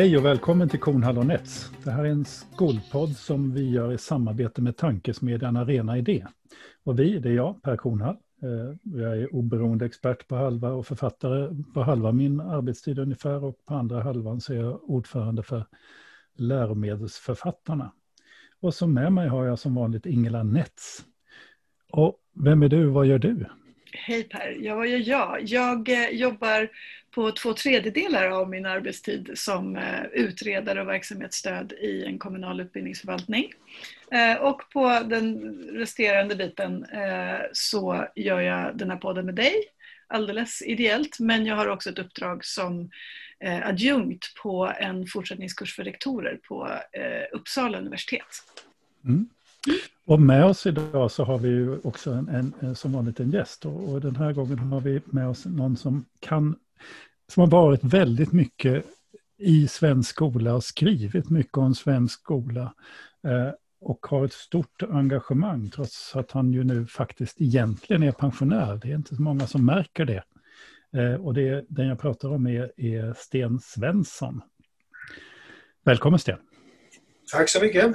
Hej och välkommen till Kornhall och Nets. Det här är en skolpodd som vi gör i samarbete med tankesmedjan Arena Idé. Och vi, det är jag, Per Kornhall. Eh, jag är oberoende expert på halva och författare på halva min arbetstid ungefär och på andra halvan så är jag ordförande för läromedelsförfattarna. Och så med mig har jag som vanligt Ingela Nets. Och vem är du, vad gör du? Hej Per, ja vad gör jag? Jag eh, jobbar på två tredjedelar av min arbetstid som eh, utredare och verksamhetsstöd i en kommunal utbildningsförvaltning. Eh, och på den resterande biten eh, så gör jag den här podden med dig, alldeles ideellt, men jag har också ett uppdrag som adjunkt på en fortsättningskurs för rektorer på Uppsala universitet. Mm. Och med oss idag så har vi ju också en, en, en som vanligt en gäst. Och, och, den här gången har vi med oss någon som kan, som har varit väldigt mycket i svensk skola och skrivit mycket om svensk skola. Eh, och har ett stort engagemang trots att han ju nu faktiskt egentligen är pensionär. Det är inte så många som märker det. Eh, och det, den jag pratar om är, är Sten Svensson. Välkommen Sten. Tack så mycket.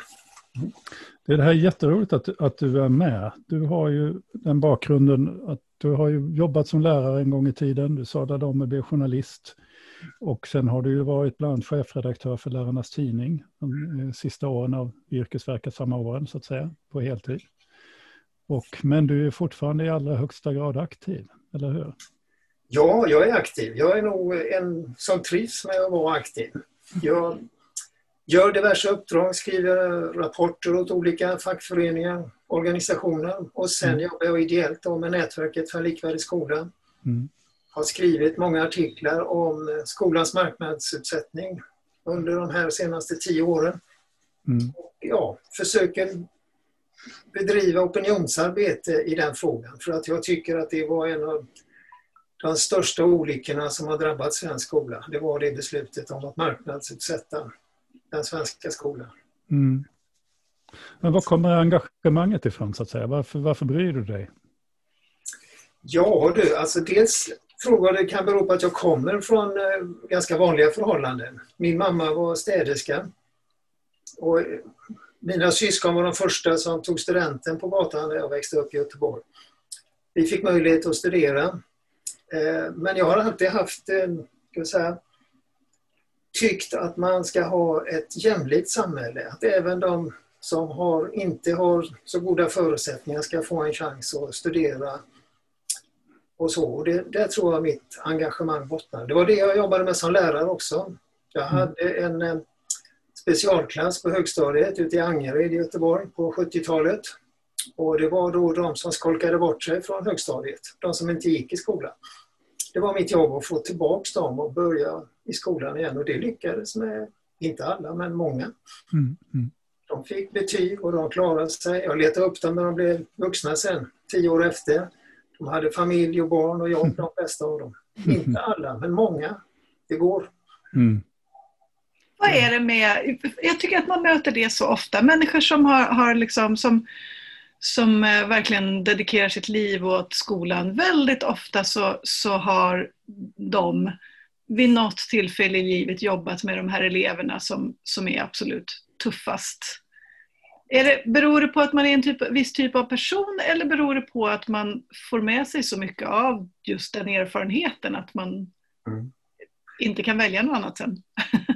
Det är det här jätteroligt att, att du är med. Du har ju den bakgrunden att du har ju jobbat som lärare en gång i tiden. Du sadlade om och blev journalist. Och sen har du ju varit bland annat chefredaktör för Lärarnas Tidning de eh, sista åren av yrkesverksamma åren så att säga, på heltid. Och, men du är fortfarande i allra högsta grad aktiv, eller hur? Ja, jag är aktiv. Jag är nog en som trivs med att vara aktiv. Jag gör diverse uppdrag, skriver rapporter åt olika fackföreningar, organisationer och sen mm. jobbar jag ideellt med nätverket för en likvärdig skola. Mm. Har skrivit många artiklar om skolans marknadsutsättning under de här senaste tio åren. Mm. Och ja, försöker bedriva opinionsarbete i den frågan för att jag tycker att det var en av de största olyckorna som har drabbat svensk skola. Det var det beslutet om att marknadsutsätta den svenska skolan. Mm. Men var kommer engagemanget ifrån så att säga? Varför, varför bryr du dig? Ja du, alltså dels tror jag det kan bero på att jag kommer från eh, ganska vanliga förhållanden. Min mamma var städerska. Och eh, mina syskon var de första som tog studenten på gatan när jag växte upp i Göteborg. Vi fick möjlighet att studera. Eh, men jag har alltid haft, ska säga, tyckt att man ska ha ett jämlikt samhälle. Att även de som har, inte har så goda förutsättningar ska få en chans att studera. Och så. Och det, där tror jag mitt engagemang bottnar. Det var det jag jobbade med som lärare också. Jag mm. hade en eh, specialklass på högstadiet ute i Angered i Göteborg på 70-talet. Och det var då de som skolkade bort sig från högstadiet, de som inte gick i skolan. Det var mitt jobb att få tillbaka dem och börja i skolan igen och det lyckades med, inte alla, men många. Mm, mm. De fick betyg och de klarade sig. Jag letade upp dem när de blev vuxna sen, tio år efter. De hade familj och barn och jobb, de flesta av dem. Mm. Inte alla, men många. Det går. Mm. Vad är det med, jag tycker att man möter det så ofta, människor som har, har liksom, som, som eh, verkligen dedikerar sitt liv åt skolan. Väldigt ofta så, så har de vid något tillfälle i livet jobbat med de här eleverna som, som är absolut tuffast. Är det, beror det på att man är en typ, viss typ av person eller beror det på att man får med sig så mycket av just den erfarenheten att man mm. inte kan välja något annat sen?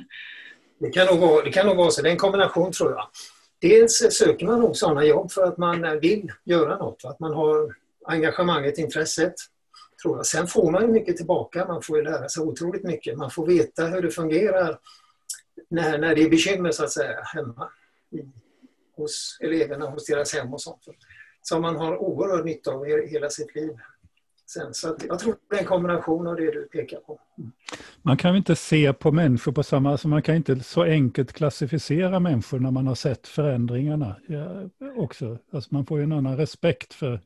det, kan nog vara, det kan nog vara så, det är en kombination tror jag. Dels söker man nog sådana jobb för att man vill göra något, att man har engagemanget, intresset tror jag. Sen får man ju mycket tillbaka, man får ju lära sig otroligt mycket. Man får veta hur det fungerar när, när det är bekymmer så att säga hemma hos eleverna, hos deras hem och sånt. Som man har oerhörd nytta av hela sitt liv. Sen, så jag tror det är en kombination av det du pekar på. Man kan inte se på människor på samma, alltså man kan inte så enkelt klassificera människor när man har sett förändringarna också. Alltså man får ju en annan respekt för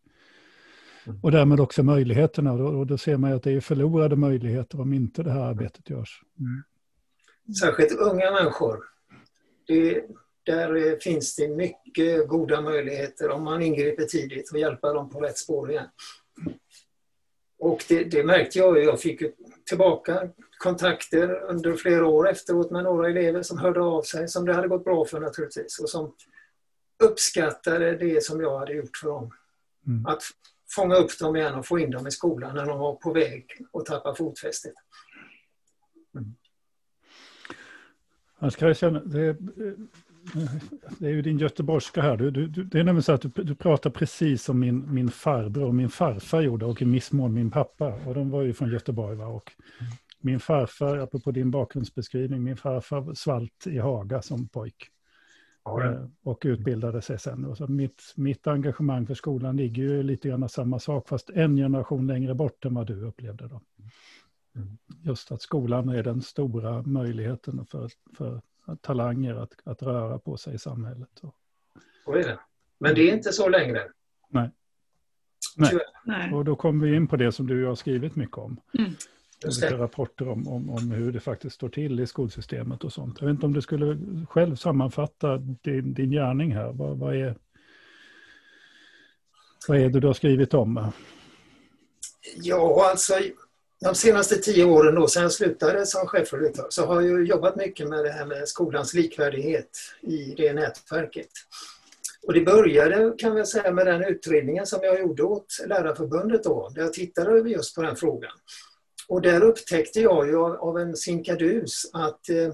och därmed också möjligheterna. Och då ser man att det är förlorade möjligheter om inte det här arbetet görs. Mm. Särskilt unga människor. Det, där finns det mycket goda möjligheter om man ingriper tidigt och hjälper dem på rätt spår igen. Och det, det märkte jag. Jag fick tillbaka kontakter under flera år efteråt med några elever som hörde av sig, som det hade gått bra för naturligtvis, och som uppskattade det som jag hade gjort för dem. Mm. Att fånga upp dem igen och få in dem i skolan när de var på väg att tappa fotfästet. Mm. Jag ska känna, det, det är ju din göteborgska här. Du, du, det är nämligen så att du, du pratar precis som min, min farbror och min farfar gjorde och i viss mån min pappa. Och de var ju från Göteborg. Va? Och min farfar, apropå din bakgrundsbeskrivning, min farfar svalt i Haga som pojk. Ja. Eh, och utbildade sig sen. Och så mitt, mitt engagemang för skolan ligger ju lite grann samma sak, fast en generation längre bort än vad du upplevde då. Mm. Just att skolan är den stora möjligheten för, för talanger att, att röra på sig i samhället. Så är det. Men det är inte så längre. Nej. Nej. Nej. Och då kommer vi in på det som du har skrivit mycket om. Mm. Olika rapporter om, om, om hur det faktiskt står till i skolsystemet och sånt. Jag vet inte om du skulle själv sammanfatta din, din gärning här. Vad, vad, är, vad är det du har skrivit om? Ja, alltså de senaste tio åren då, sedan jag slutade som chefredaktör, så har jag jobbat mycket med det här med skolans likvärdighet i det nätverket. Och det började kan jag säga med den utredningen som jag gjorde åt Lärarförbundet då, där jag tittade just på den frågan. Och där upptäckte jag ju av en sinkadus att eh,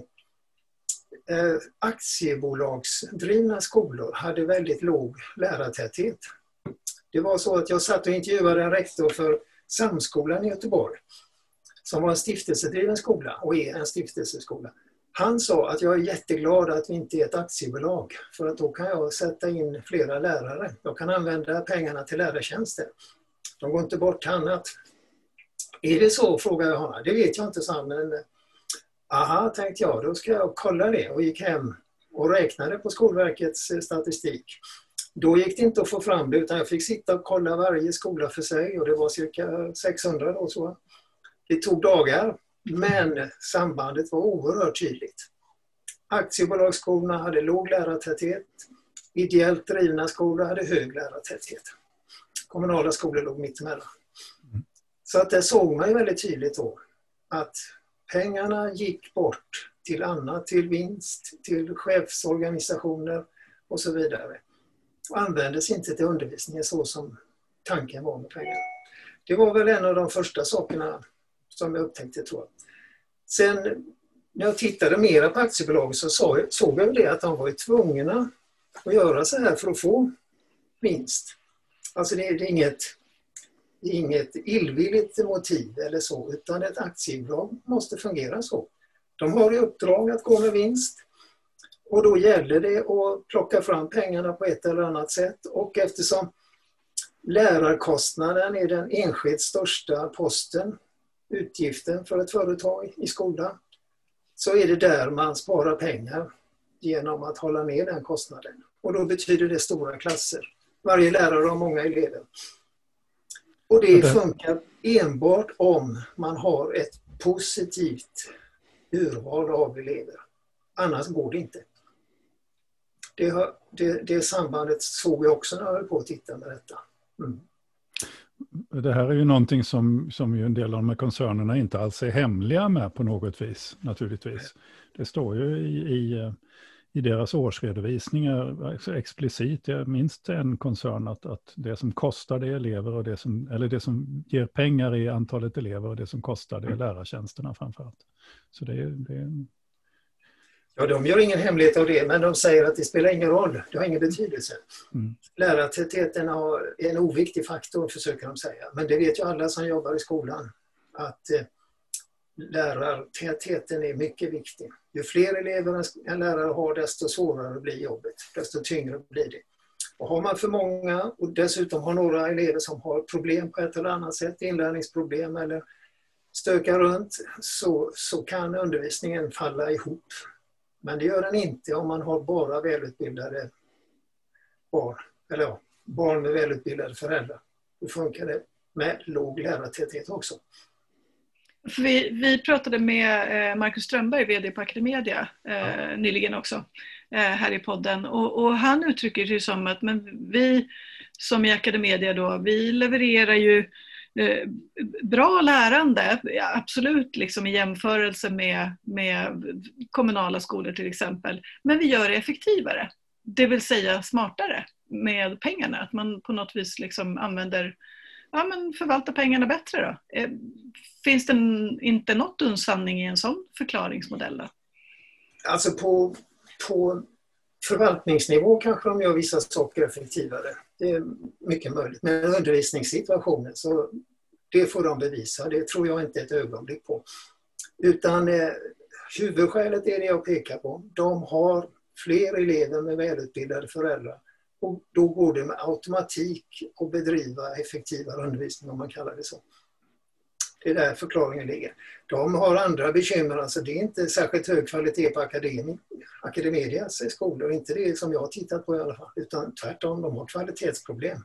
eh, aktiebolagsdrivna skolor hade väldigt låg lärartäthet. Det var så att jag satt och intervjuade en rektor för Samskolan i Göteborg, som var en stiftelsedriven skola och är en stiftelseskola. Han sa att jag är jätteglad att vi inte är ett aktiebolag, för att då kan jag sätta in flera lärare. Jag kan använda pengarna till lärartjänster. De går inte bort till annat. Är det så, frågade jag honom. Det vet jag inte, sa han. Men, aha, tänkte jag, då ska jag kolla det och gick hem och räknade på Skolverkets statistik. Då gick det inte att få fram det utan jag fick sitta och kolla varje skola för sig och det var cirka 600 då. Så. Det tog dagar men sambandet var oerhört tydligt. Aktiebolagsskolorna hade låg lärartäthet. Ideellt drivna skolor hade hög lärartäthet. Kommunala skolor låg mittemellan. Så att det såg man ju väldigt tydligt då att pengarna gick bort till annat, till vinst, till chefsorganisationer och så vidare och användes inte till undervisningen så som tanken var med pengarna. Det var väl en av de första sakerna som jag upptäckte tror jag. Sen när jag tittade mera på aktiebolag så såg jag det att de var tvungna att göra så här för att få vinst. Alltså det är inget, inget illvilligt motiv eller så utan ett aktiebolag måste fungera så. De har i uppdrag att gå med vinst och då gäller det att plocka fram pengarna på ett eller annat sätt och eftersom lärarkostnaden är den enskilt största posten, utgiften för ett företag i skolan, så är det där man sparar pengar genom att hålla ner den kostnaden. Och då betyder det stora klasser. Varje lärare har många elever. Och det funkar enbart om man har ett positivt urval av elever. Annars går det inte det, har, det, det sambandet såg jag också när jag höll på att titta med detta. Mm. Det här är ju någonting som, som ju en del av de här koncernerna inte alls är hemliga med på något vis, naturligtvis. Det står ju i, i, i deras årsredovisningar explicit, minst en koncern, att, att det som kostar det är elever och det som, eller det som ger pengar är antalet elever och det som kostar det är mm. lärartjänsterna framför allt. Så det är, det är Ja, de gör ingen hemlighet av det, men de säger att det spelar ingen roll. Det har ingen betydelse. Mm. Lärartätheten är en oviktig faktor, försöker de säga. Men det vet ju alla som jobbar i skolan, att eh, lärartätheten är mycket viktig. Ju fler elever en lärare har, desto svårare blir jobbet, desto tyngre blir det. Och har man för många och dessutom har några elever som har problem på ett eller annat sätt, inlärningsproblem eller stökar runt, så, så kan undervisningen falla ihop men det gör den inte om man har bara välutbildade barn, eller ja, barn med välutbildade föräldrar. Då funkar det med låg lärartäthet också. Vi, vi pratade med eh, Marcus Strömberg, VD på Academedia, eh, ja. nyligen också, eh, här i podden. Och, och, han uttrycker det som att men vi som i Academedia då, vi levererar ju Eh, bra lärande, absolut liksom i jämförelse med, med kommunala skolor till exempel. Men vi gör det effektivare, det vill säga smartare med pengarna. Att man på något vis liksom använder, ja men förvaltar pengarna bättre då. Eh, finns det inte något undsanning i en sån förklaringsmodell då? Alltså på, på förvaltningsnivå kanske de gör vissa saker effektivare. Det är mycket möjligt. Men undervisningssituationen, så det får de bevisa. Det tror jag inte ett ögonblick på. Utan eh, huvudskälet är det jag pekar på. De har fler elever med välutbildade föräldrar. Och då går det med automatik att bedriva effektivare undervisning om man kallar det så. Det är där förklaringen ligger. De har andra bekymmer, alltså det är inte särskilt hög kvalitet på akademi, Academedias skolor, inte det som jag har tittat på i alla fall, utan tvärtom, de har kvalitetsproblem.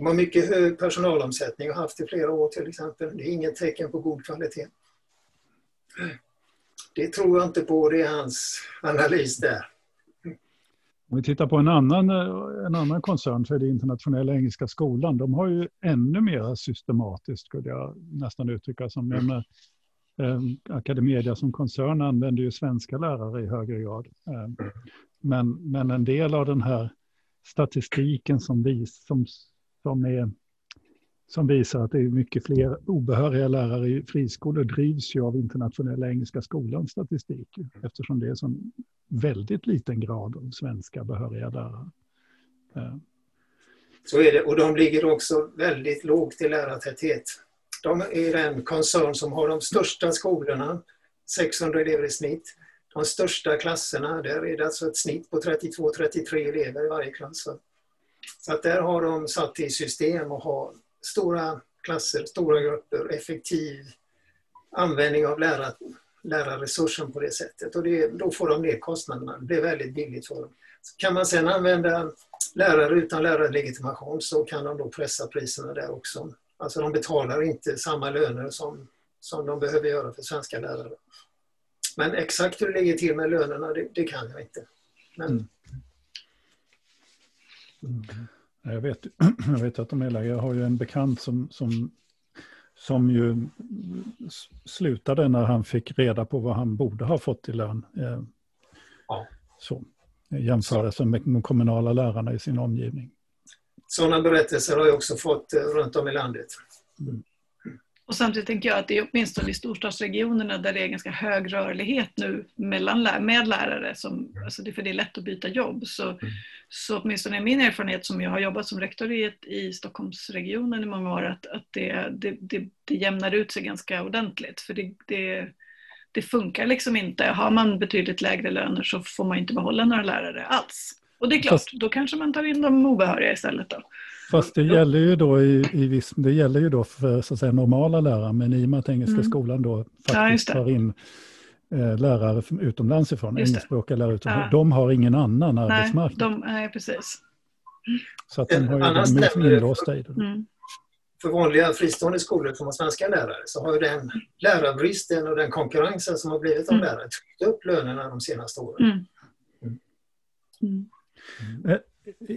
De har mycket hög personalomsättning och haft i flera år till exempel. Det är inget tecken på god kvalitet. Det tror jag inte på, det är hans analys där. Om vi tittar på en annan, en annan koncern så är det Internationella Engelska Skolan. De har ju ännu mer systematiskt, skulle jag nästan uttrycka som. Mm. Men, eh, Academedia som koncern använder ju svenska lärare i högre grad. Eh, men, men en del av den här statistiken som, vis, som, som, är, som visar att det är mycket fler obehöriga lärare i friskolor drivs ju av Internationella Engelska Skolans statistik. Eftersom det är så väldigt liten grad av svenska behöriga lärare. Eh. Så är det, och de ligger också väldigt lågt i lärartäthet. De är den koncern som har de största skolorna, 600 elever i snitt. De största klasserna, där är det alltså ett snitt på 32-33 elever i varje klass. Så att där har de satt i system att ha stora klasser, stora grupper, effektiv användning av lärar, lärarresursen på det sättet. Och det, då får de ner kostnaderna. Det blir väldigt billigt för dem. Så kan man sedan använda lärare utan lärarlegitimation så kan de då pressa priserna där också. Alltså de betalar inte samma löner som, som de behöver göra för svenska lärare. Men exakt hur det ligger till med lönerna, det, det kan jag inte. Men... Mm. Mm. Jag, vet, jag vet att de är Jag har ju en bekant som, som som ju slutade när han fick reda på vad han borde ha fått i lön. Eh, ja. Så, I jämförelse med de kommunala lärarna i sin omgivning. Sådana berättelser har jag också fått eh, runt om i landet. Mm. Och samtidigt tänker jag att det är åtminstone i storstadsregionerna där det är ganska hög rörlighet nu mellan, med lärare, som, alltså det, för det är lätt att byta jobb. Så, mm. så åtminstone min erfarenhet som jag har jobbat som rektor i, i Stockholmsregionen i många år, att, att det, det, det, det jämnar ut sig ganska ordentligt. För det, det, det funkar liksom inte. Har man betydligt lägre löner så får man inte behålla några lärare alls. Och det är klart, då kanske man tar in de obehöriga istället. Då. Fast det gäller ju då i, i viss, det gäller ju då för så att säga, normala lärare, men i och med att Engelska mm. skolan då faktiskt ja, tar in eh, lärare utomlands ifrån, engelskspråkiga lärare utomlands, ja. de har ingen annan nej, arbetsmarknad. De, nej, precis. Så att de har ju de inlåsta i det. Mm. För vanliga fristående skolor som har svenska lärare så har ju den lärarbristen och den konkurrensen som har blivit av mm. lärare tryckt upp lönerna de senaste åren. Mm.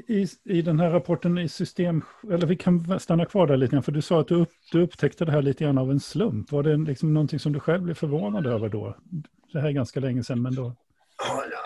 I, i den här rapporten i system, eller vi kan stanna kvar där lite grann, för du sa att du, upp, du upptäckte det här lite grann av en slump. Var det liksom någonting som du själv blev förvånad över då? Det här är ganska länge sedan, men då...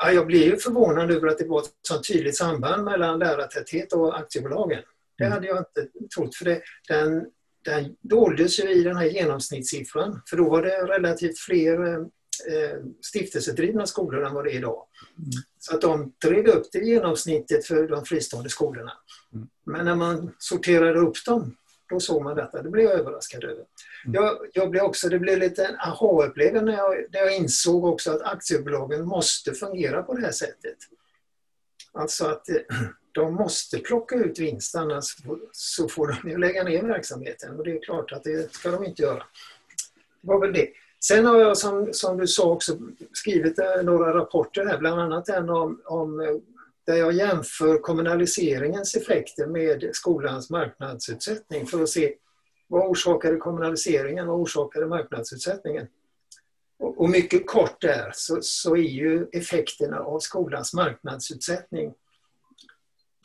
Ja, jag blev förvånad över att det var ett så tydligt samband mellan lärartäthet och aktiebolagen. Det mm. hade jag inte trott, för det, den, den doldes ju i den här genomsnittssiffran, för då var det relativt fler eh, Eh, stiftelsedrivna skolor än vad det är idag. Mm. Så att de drev upp det genomsnittet för de fristående skolorna. Mm. Men när man sorterade upp dem, då såg man detta. Det blev jag överraskad över. Mm. Jag, jag blev också, det blev lite en aha-upplevelse när jag, när jag insåg också att aktiebolagen måste fungera på det här sättet. Alltså att eh, de måste plocka ut vinst, annars så får de ju lägga ner verksamheten. Och det är klart att det ska de inte göra. Det var väl det. Sen har jag som, som du sa också skrivit eh, några rapporter här, bland annat en om, om eh, där jag jämför kommunaliseringens effekter med skolans marknadsutsättning för att se vad orsakade kommunaliseringen, vad orsakade marknadsutsättningen? Och, och mycket kort där så, så är ju effekterna av skolans marknadsutsättning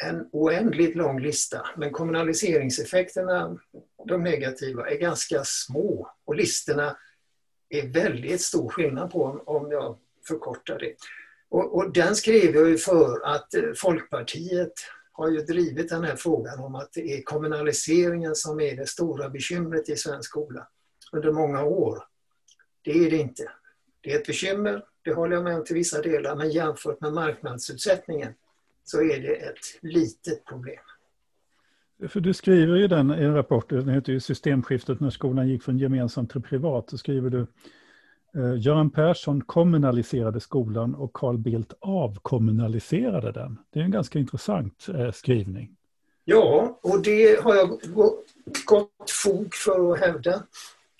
en oändligt lång lista, men kommunaliseringseffekterna, de negativa, är ganska små och listorna är väldigt stor skillnad på om jag förkortar det. Och, och den skrev jag ju för att eh, Folkpartiet har ju drivit den här frågan om att det är kommunaliseringen som är det stora bekymret i svensk skola under många år. Det är det inte. Det är ett bekymmer, det håller jag med om till vissa delar, men jämfört med marknadsutsättningen så är det ett litet problem. För du skriver ju den i en rapport, den heter ju Systemskiftet när skolan gick från gemensamt till privat. Så skriver du eh, Göran Persson kommunaliserade skolan och Carl Bildt avkommunaliserade den. Det är en ganska intressant eh, skrivning. Ja, och det har jag gott fog för att hävda.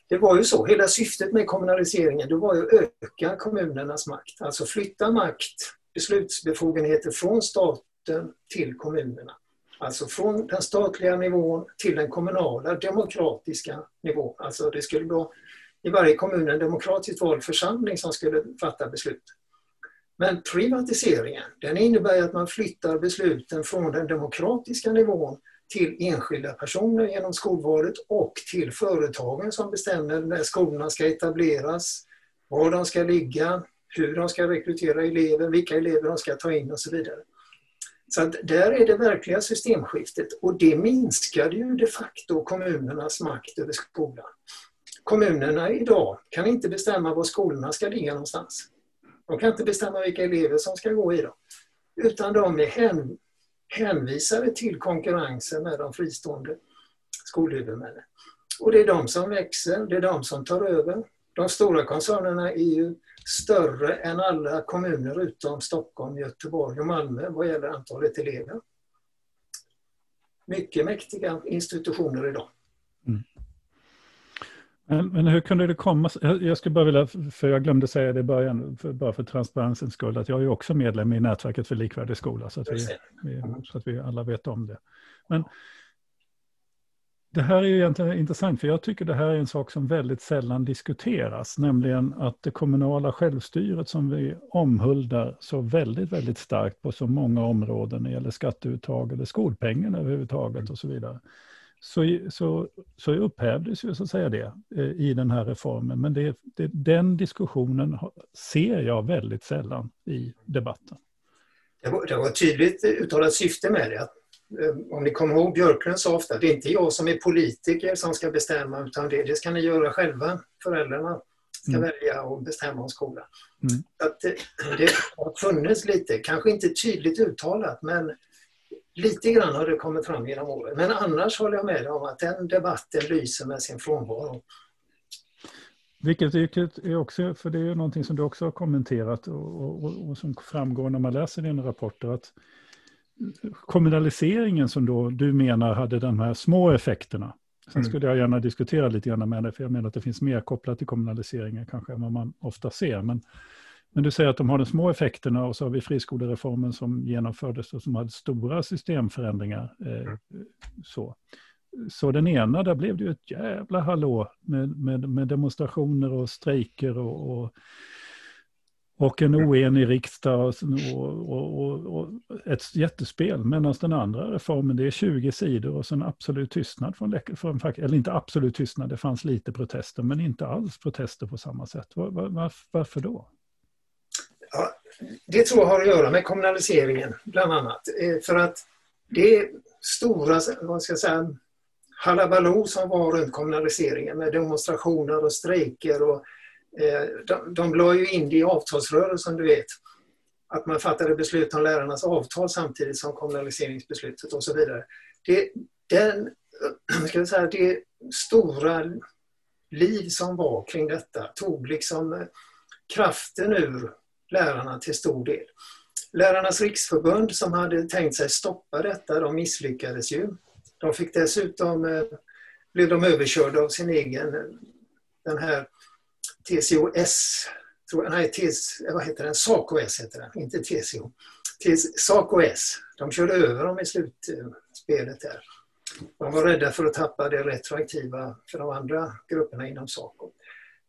Det var ju så, hela syftet med kommunaliseringen det var ju att öka kommunernas makt, alltså flytta makt, beslutsbefogenheter från staten till kommunerna. Alltså från den statliga nivån till den kommunala demokratiska nivån. Alltså det skulle vara i varje kommun en demokratiskt vald församling som skulle fatta beslut. Men privatiseringen, den innebär att man flyttar besluten från den demokratiska nivån till enskilda personer genom skolvalet och till företagen som bestämmer när skolorna ska etableras, var de ska ligga, hur de ska rekrytera elever, vilka elever de ska ta in och så vidare. Så att där är det verkliga systemskiftet och det minskade ju de facto kommunernas makt över skolan. Kommunerna idag kan inte bestämma var skolorna ska ligga någonstans. De kan inte bestämma vilka elever som ska gå i dem. Utan de är hän, hänvisade till konkurrensen med de fristående skolhuvudmännen. Och det är de som växer, det är de som tar över. De stora koncernerna är ju större än alla kommuner utom Stockholm, Göteborg och Malmö vad gäller antalet elever. Mycket mäktiga institutioner idag. Mm. Men, hur kunde det komma Jag skulle bara vilja, för jag glömde säga det i början, för, bara för transparensens skull, att jag är också medlem i nätverket för likvärdig skola, så att vi, vi, så att vi alla vet om det. Men det här är ju egentligen intressant, för jag tycker det här är en sak som väldigt sällan diskuteras, nämligen att det kommunala självstyret som vi omhuldar så väldigt, väldigt starkt på så många områden när det gäller skatteuttag eller skolpengen överhuvudtaget och så vidare. Så, så, så upphävdes ju så att säga det eh, i den här reformen, men det, det, den diskussionen ser jag väldigt sällan i debatten. Det var, det var ett tydligt eh, uttalat syfte med det, att om ni kommer ihåg Björklund sa ofta, det är inte jag som är politiker som ska bestämma utan det, det ska ni göra själva. Föräldrarna ska mm. välja och bestämma om skolan. Mm. Att det, det har funnits lite, kanske inte tydligt uttalat men lite grann har det kommit fram genom åren. Men annars håller jag med om att den debatten lyser med sin frånvaro. Vilket är också, för det är ju någonting som du också har kommenterat och, och, och som framgår när man läser dina rapporter, att kommunaliseringen som då du menar hade de här små effekterna. Sen mm. skulle jag gärna diskutera lite grann med dig, för jag menar att det finns mer kopplat till kommunaliseringen kanske än vad man ofta ser. Men, men du säger att de har de små effekterna och så har vi friskolereformen som genomfördes och som hade stora systemförändringar. Eh, mm. så. så den ena, där blev det ju ett jävla hallå med, med, med demonstrationer och strejker och, och och en oenig riksdag och, och, och, och, ett jättespel. Medan den andra reformen, det är 20 sidor och sen absolut tystnad från, från eller inte absolut tystnad, det fanns lite protester, men inte alls protester på samma sätt. Var, var, varför då? Ja, det tror jag har att göra med kommunaliseringen, bland annat. Eh, för att det är stora, vad ska jag säga, halabaloo som var runt kommunaliseringen med demonstrationer och strejker och Eh, de, de la ju in det i avtalsrörelsen, du vet. Att man fattade beslut om lärarnas avtal samtidigt som kommunaliseringsbeslutet och så vidare. Det, den, ska jag säga, det stora liv som var kring detta tog liksom eh, kraften ur lärarna till stor del. Lärarnas riksförbund som hade tänkt sig stoppa detta, de misslyckades ju. De fick dessutom, eh, blev de överkörda av sin egen, den här TCOS, tror, nej, TS, vad heter den? SACOS heter den, inte TCO. SACOS, de körde över dem i slutspelet där. De var rädda för att tappa det retroaktiva för de andra grupperna inom SACO.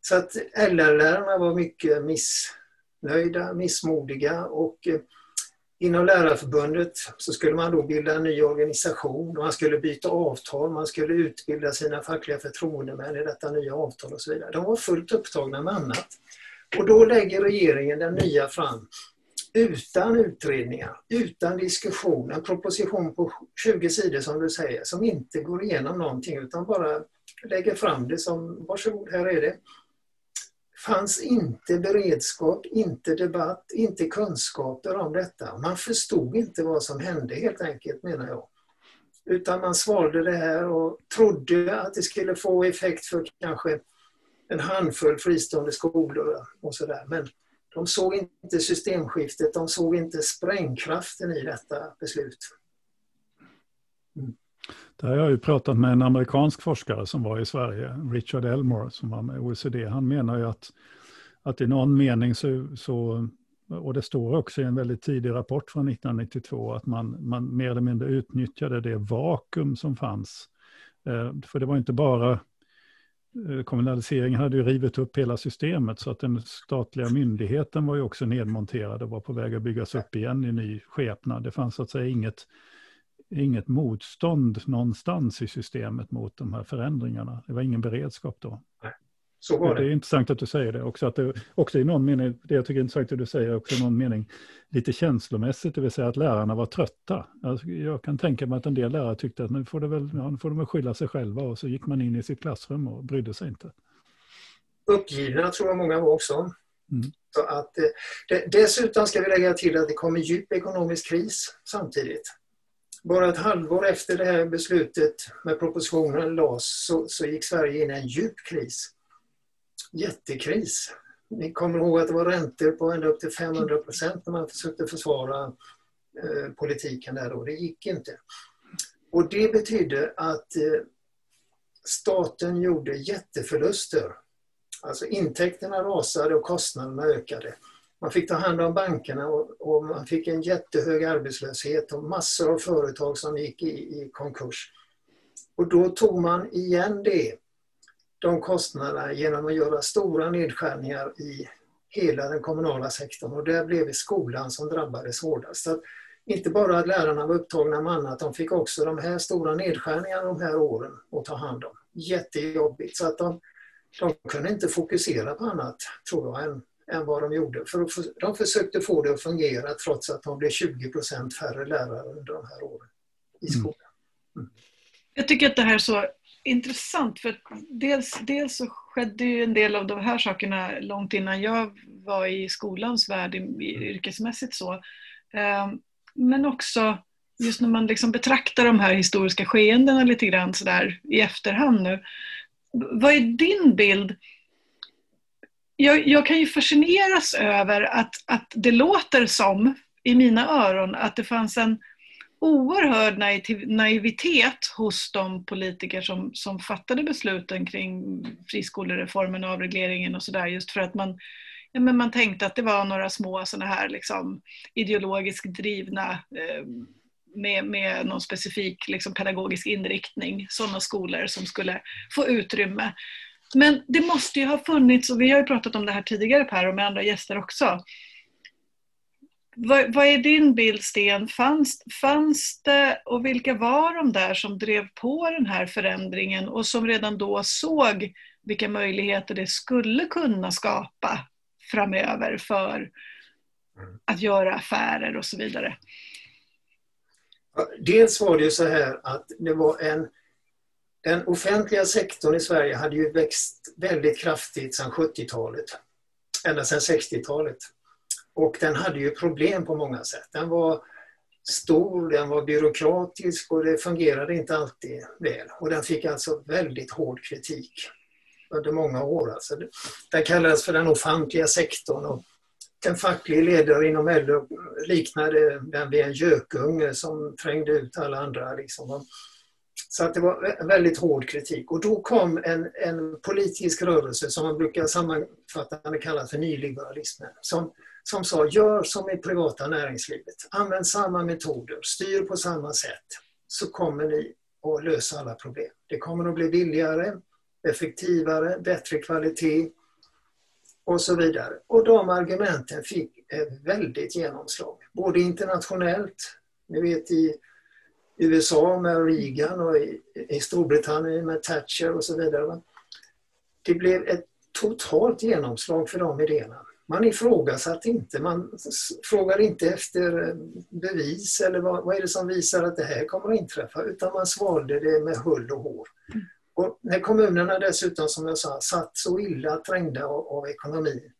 Så att LR-lärarna var mycket missnöjda, missmodiga och eh, Inom Lärarförbundet så skulle man då bilda en ny organisation, man skulle byta avtal, man skulle utbilda sina fackliga förtroendemän i detta nya avtal och så vidare. De var fullt upptagna med annat. Och då lägger regeringen den nya fram utan utredningar, utan diskussion, en proposition på 20 sidor som du säger, som inte går igenom någonting utan bara lägger fram det som varsågod, här är det fanns inte beredskap, inte debatt, inte kunskaper om detta. Man förstod inte vad som hände helt enkelt menar jag. Utan man svalde det här och trodde att det skulle få effekt för kanske en handfull fristående skolor och sådär. Men de såg inte systemskiftet, de såg inte sprängkraften i detta beslut. Mm. Där har jag ju pratat med en amerikansk forskare som var i Sverige, Richard Elmore, som var med OECD. Han menar ju att, att i någon mening så, så, och det står också i en väldigt tidig rapport från 1992, att man, man mer eller mindre utnyttjade det vakuum som fanns. Eh, för det var inte bara eh, kommunaliseringen hade ju rivit upp hela systemet så att den statliga myndigheten var ju också nedmonterad och var på väg att byggas upp igen i ny skepnad. Det fanns så att säga inget inget motstånd någonstans i systemet mot de här förändringarna. Det var ingen beredskap då. Så var det. det är intressant att du säger det också. Att det också i någon mening, det jag tycker är intressant att du säger också i någon mening lite känslomässigt, det vill säga att lärarna var trötta. Alltså, jag kan tänka mig att en del lärare tyckte att nu får, det väl, ja, nu får de väl skylla sig själva och så gick man in i sitt klassrum och brydde sig inte. Uppgivna tror jag många var också. Mm. Så att, eh, dessutom ska vi lägga till att det kom en djup ekonomisk kris samtidigt bara ett halvår efter det här beslutet med propositionen lades så, så gick Sverige in i en djup kris. Jättekris. Ni kommer ihåg att det var räntor på ända upp till 500 procent när man försökte försvara eh, politiken där då. Det gick inte. Och det betydde att eh, staten gjorde jätteförluster. Alltså intäkterna rasade och kostnaderna ökade. Man fick ta hand om bankerna och, och, man fick en jättehög arbetslöshet och massor av företag som gick i, i konkurs. Och då tog man igen det, de kostnaderna genom att göra stora nedskärningar i hela den kommunala sektorn och där blev det skolan som drabbades hårdast. Så inte bara att lärarna var upptagna med annat, de fick också de här stora nedskärningarna de här åren att ta hand om. Jättejobbigt. Så att de, de kunde inte fokusera på annat, tror jag, än än vad de gjorde. För de försökte få det att fungera trots att de blev 20 procent färre lärare under de här åren i mm. skolan. Mm. Jag tycker att det här är så intressant för dels, dels så skedde ju en del av de här sakerna långt innan jag var i skolans värld yrkesmässigt så. Ehm, men också just när man liksom betraktar de här historiska skeendena lite grann sådär i efterhand nu. Vad är din bild? Jag, jag, kan ju fascineras över att, att det låter som, i mina öron, att det fanns en oerhörd naiv, naivitet hos de politiker som, som fattade besluten kring friskolereformen och avregleringen och sådär just för att man, ja, men man tänkte att det var några små sådana här liksom, ideologiskt drivna eh, med, med någon specifik liksom, pedagogisk inriktning, sådana skolor som skulle få utrymme. Men det måste ju ha funnits, och vi har ju pratat om det här tidigare Per och med andra gäster också. Vad, vad, är din bild Sten? Fanns, fanns det, och vilka var de där som drev på den här förändringen och som redan då såg vilka möjligheter det skulle kunna skapa framöver för att göra affärer och så vidare? Dels var det ju så här att det var en den offentliga sektorn i Sverige hade ju växt väldigt kraftigt sedan 70-talet. Ända sedan 60-talet. Och den hade ju problem på många sätt. Den var stor, den var byråkratisk och det fungerade inte alltid väl. Och den fick alltså väldigt hård kritik under många år. Alltså, den kallades för den offentliga sektorn. Och en facklig ledare inom LO liknade den vid en gökunge som trängde ut alla andra. Liksom. Så att det var väldigt hård kritik. Och då kom en, en politisk rörelse som man brukar sammanfattande kalla för nyliberalismen. Som, som sa, gör som i privata näringslivet. Använd samma metoder, styr på samma sätt. Så kommer ni att lösa alla problem. Det kommer att bli billigare, effektivare, bättre kvalitet och så vidare. Och de argumenten fick ett väldigt genomslag. Både internationellt, ni vet i USA med Reagan och i, i Storbritannien med Thatcher och så vidare. Det blev ett totalt genomslag för de idéerna. Man ifrågasatte inte, man frågade inte efter eh, bevis eller vad, vad är det som visar att det här kommer att inträffa, utan man svalde det med hull och hår. Och när kommunerna dessutom, som jag sa, satt så illa trängda av, av ekonomin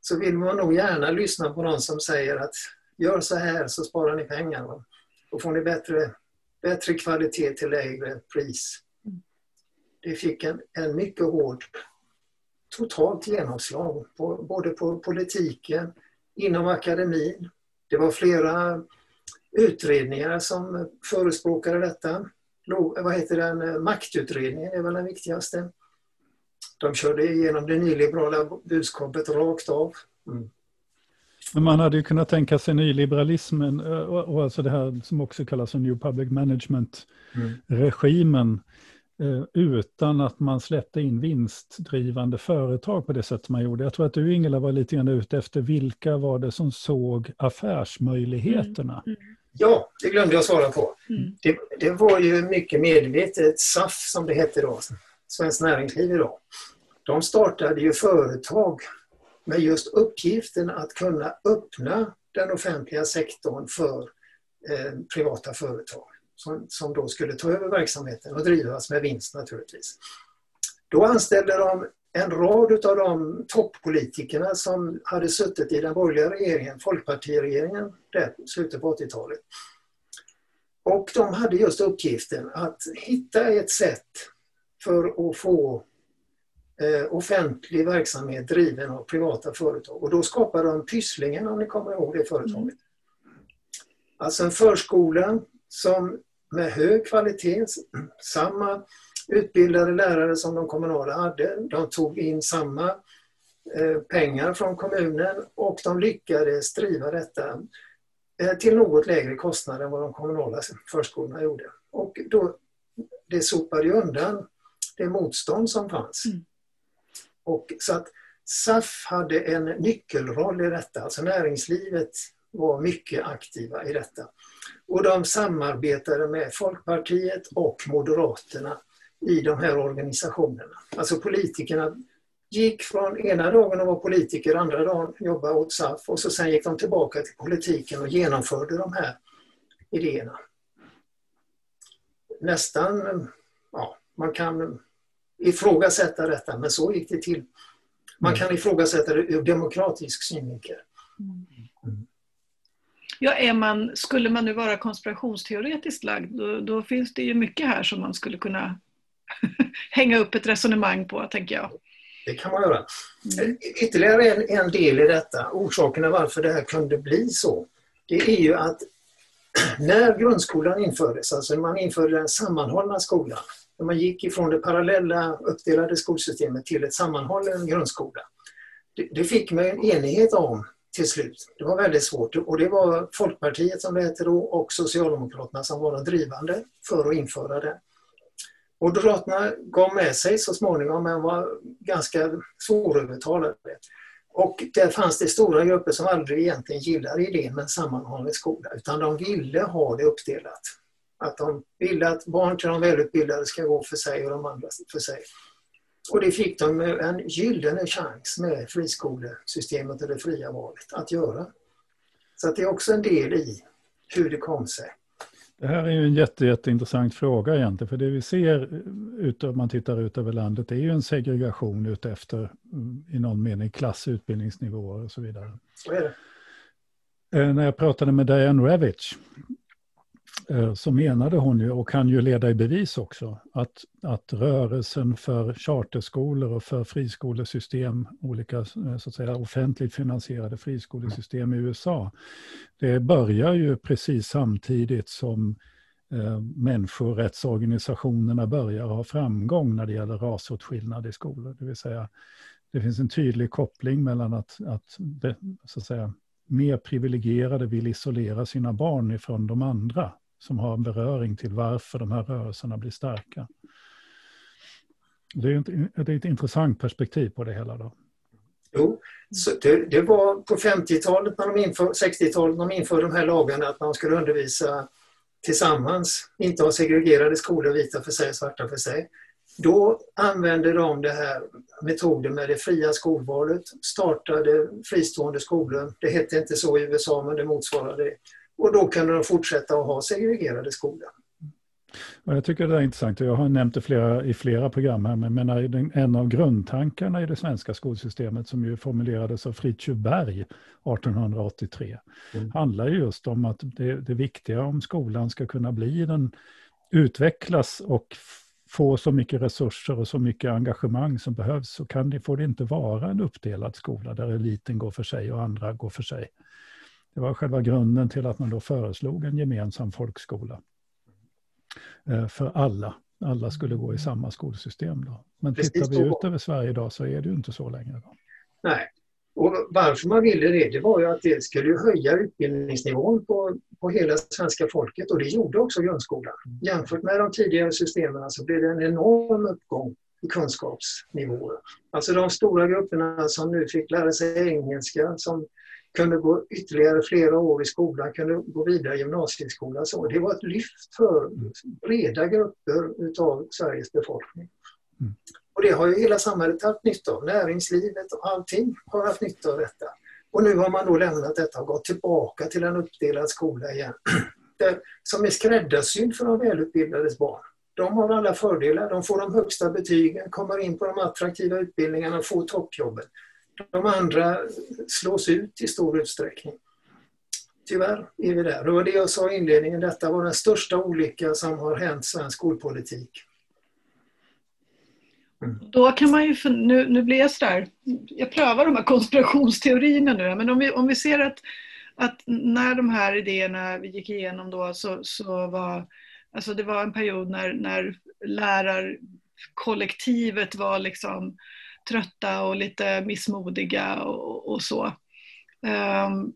så vill man nog gärna lyssna på någon som säger att gör så här så sparar ni pengar. Va? Då får ni bättre, bättre kvalitet till lägre pris. Det fick en, en mycket hård totalt genomslag, på, både på politiken, inom akademin. Det var flera utredningar som förespråkade detta. Vad heter den? Maktutredningen är väl den viktigaste. De körde igenom det nyliberala budskapet rakt av. Mm. Men man hade ju kunnat tänka sig nyliberalismen eh, och, och alltså det här som också kallas för New Public Management-regimen. Mm Eh, utan att man släppte in vinstdrivande företag på det sätt man gjorde. Jag tror att du Ingela var lite grann ute efter vilka var det som såg affärsmöjligheterna? Mm. Mm. Ja, det glömde jag svara på. Mm. Det, det, var ju mycket medvetet SAF som det hette då, Svenskt Näringsliv idag. De startade ju företag med just uppgiften att kunna öppna den offentliga sektorn för eh, privata företag som, som då skulle ta över verksamheten och drivas med vinst naturligtvis. Då anställde de en rad av de toppolitikerna som hade suttit i den borgerliga regeringen, folkpartiregeringen, där, slutet på 80-talet. Och de hade just uppgiften att hitta ett sätt för att få offentlig verksamhet driven av privata företag. Och då skapade de Pysslingen, om ni kommer ihåg det företaget. Mm. Alltså en förskola som med hög kvalitet, samma utbildade lärare som de kommunala hade. De tog in samma eh, pengar från kommunen och de lyckades driva detta eh, till något lägre kostnad än vad de kommunala förskolorna gjorde. Och då, det sopade ju undan det motstånd som fanns. Mm. Och så att SAF hade en nyckelroll i detta, alltså näringslivet var mycket aktiva i detta. Och de samarbetade med Folkpartiet och Moderaterna i de här organisationerna. Alltså politikerna gick från ena dagen och var politiker, andra dagen jobbade åt SAF och så sen gick de tillbaka till politiken och genomförde de här idéerna. Nästan, ja, man kan ifrågasätta detta, men så gick det till. Man kan ifrågasätta det ur demokratisk synvinkel. Mm. Ja, man, skulle man nu vara konspirationsteoretiskt lagd, då, då finns det ju mycket här som man skulle kunna hänga upp ett resonemang på, tänker jag. Det kan man göra. Mm. Ytterligare en, en del i detta, orsakerna varför det här kunde bli så, det är ju att när grundskolan infördes, alltså man införde den sammanhållna skolan, när man gick ifrån det parallella uppdelade skolsystemet till ett sammanhållen grundskola, det, det fick man en enighet om till slut. Det var väldigt svårt och det var Folkpartiet som det hette då och Socialdemokraterna som var de drivande för att införa det. Moderaterna gav med sig så småningom men var ganska svårövertalade. Och där fanns det stora grupper som aldrig egentligen gillade idén med en sammanhållen skola utan de ville ha det uppdelat. Att de ville att barn till de välutbildade ska gå för sig och de andra för sig. Och det fick de en gyllene chans med friskolesystemet och det fria valet att göra. Så att det är också en del i hur det kom sig. Det här är ju en jätte, jätteintressant fråga egentligen, för det vi ser ut, om man tittar ut över landet är ju en segregation utefter mm, i någon mening klass, utbildningsnivåer och så vidare. Så. Eh, när jag pratade med Diane Ravitch Eh, så menade hon ju, och kan ju leda i bevis också, att, att rörelsen för charterskolor och för friskolesystem, olika eh, så att säga, offentligt finansierade friskolesystem i USA, det börjar ju precis samtidigt som eh, människorättsorganisationerna börjar ha framgång när det gäller rasåtskillnad i skolor. Det vill säga, det finns en tydlig koppling mellan att, att, så att säga, mer privilegierade vill isolera sina barn ifrån de andra som har en beröring till varför de här rörelserna blir starka. Det är ett, det är ett intressant perspektiv på det hela. Då. Jo, så det, det var på 50-talet, 60-talet, när de införde de här lagarna att man skulle undervisa tillsammans, inte ha segregerade skolor, vita för sig, svarta för sig. Då använde de den här metoden med det fria skolvalet, startade fristående skolor. Det hette inte så i USA, men det motsvarade det. Och då kunde de fortsätta att ha segregerade skolor. Jag tycker det är intressant och jag har nämnt det flera, i flera program här, men menar, en av grundtankarna i det svenska skolsystemet som ju formulerades av Fritiof Berg 1883 mm. handlar just om att det, det viktiga om skolan ska kunna bli den utvecklas och få så mycket resurser och så mycket engagemang som behövs så kan det, får det inte vara en uppdelad skola där eliten går för sig och andra går för sig. Det var själva grunden till att man då föreslog en gemensam folkskola. Eh, för alla. Alla skulle gå i samma skolsystem. Då. Men Precis tittar vi ut över Sverige idag så är det ju inte så längre. Då. Nej, och varför man ville det, det var ju att det skulle höja utbildningsnivån på, på hela svenska folket och det gjorde också grundskolan. Jämfört med de tidigare systemen så blev det en enorm uppgång i kunskapsnivåer. Alltså de stora grupperna som nu fick lära sig engelska, som kunde gå ytterligare flera år i skolan, kunde gå vidare i gymnasieskolan. Så det var ett lyft för breda grupper utav Sveriges befolkning. Mm. Och det har ju hela samhället haft nytta av. Näringslivet och allting har haft nytta av detta. Och nu har man då lämnat detta och gått tillbaka till en uppdelad skola igen. Det, som är skräddarsydd för de välutbildades barn. De har alla fördelar, de får de högsta betygen, kommer in på de attraktiva utbildningarna och får toppjobben. De andra slås ut i stor utsträckning. Tyvärr är vi där. Det var det jag sa i inledningen, detta var den största olycka som har hänt svensk skolpolitik. Mm. Då kan man ju, nu, nu blir jag sådär, jag prövar de här konspirationsteorierna nu, men om vi, om vi ser att, att när de här idéerna vi gick igenom då så, så var, alltså det var en period när, när lärarkollektivet var liksom trötta och lite missmodiga och, och så. Um,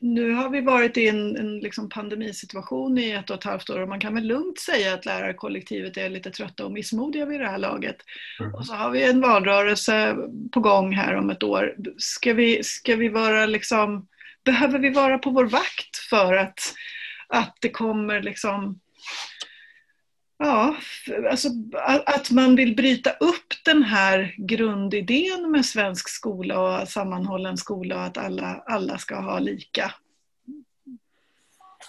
nu har vi varit i en, en liksom pandemisituation i ett och ett halvt år och man kan väl lugnt säga att lärarkollektivet är lite trötta och missmodiga vid det här laget. Mm. Och så har vi en valrörelse på gång här om ett år. Ska vi, ska vi vara liksom, behöver vi vara på vår vakt för att, att det kommer liksom Ja, alltså att man vill bryta upp den här grundidén med svensk skola och sammanhållen skola och att alla, alla ska ha lika.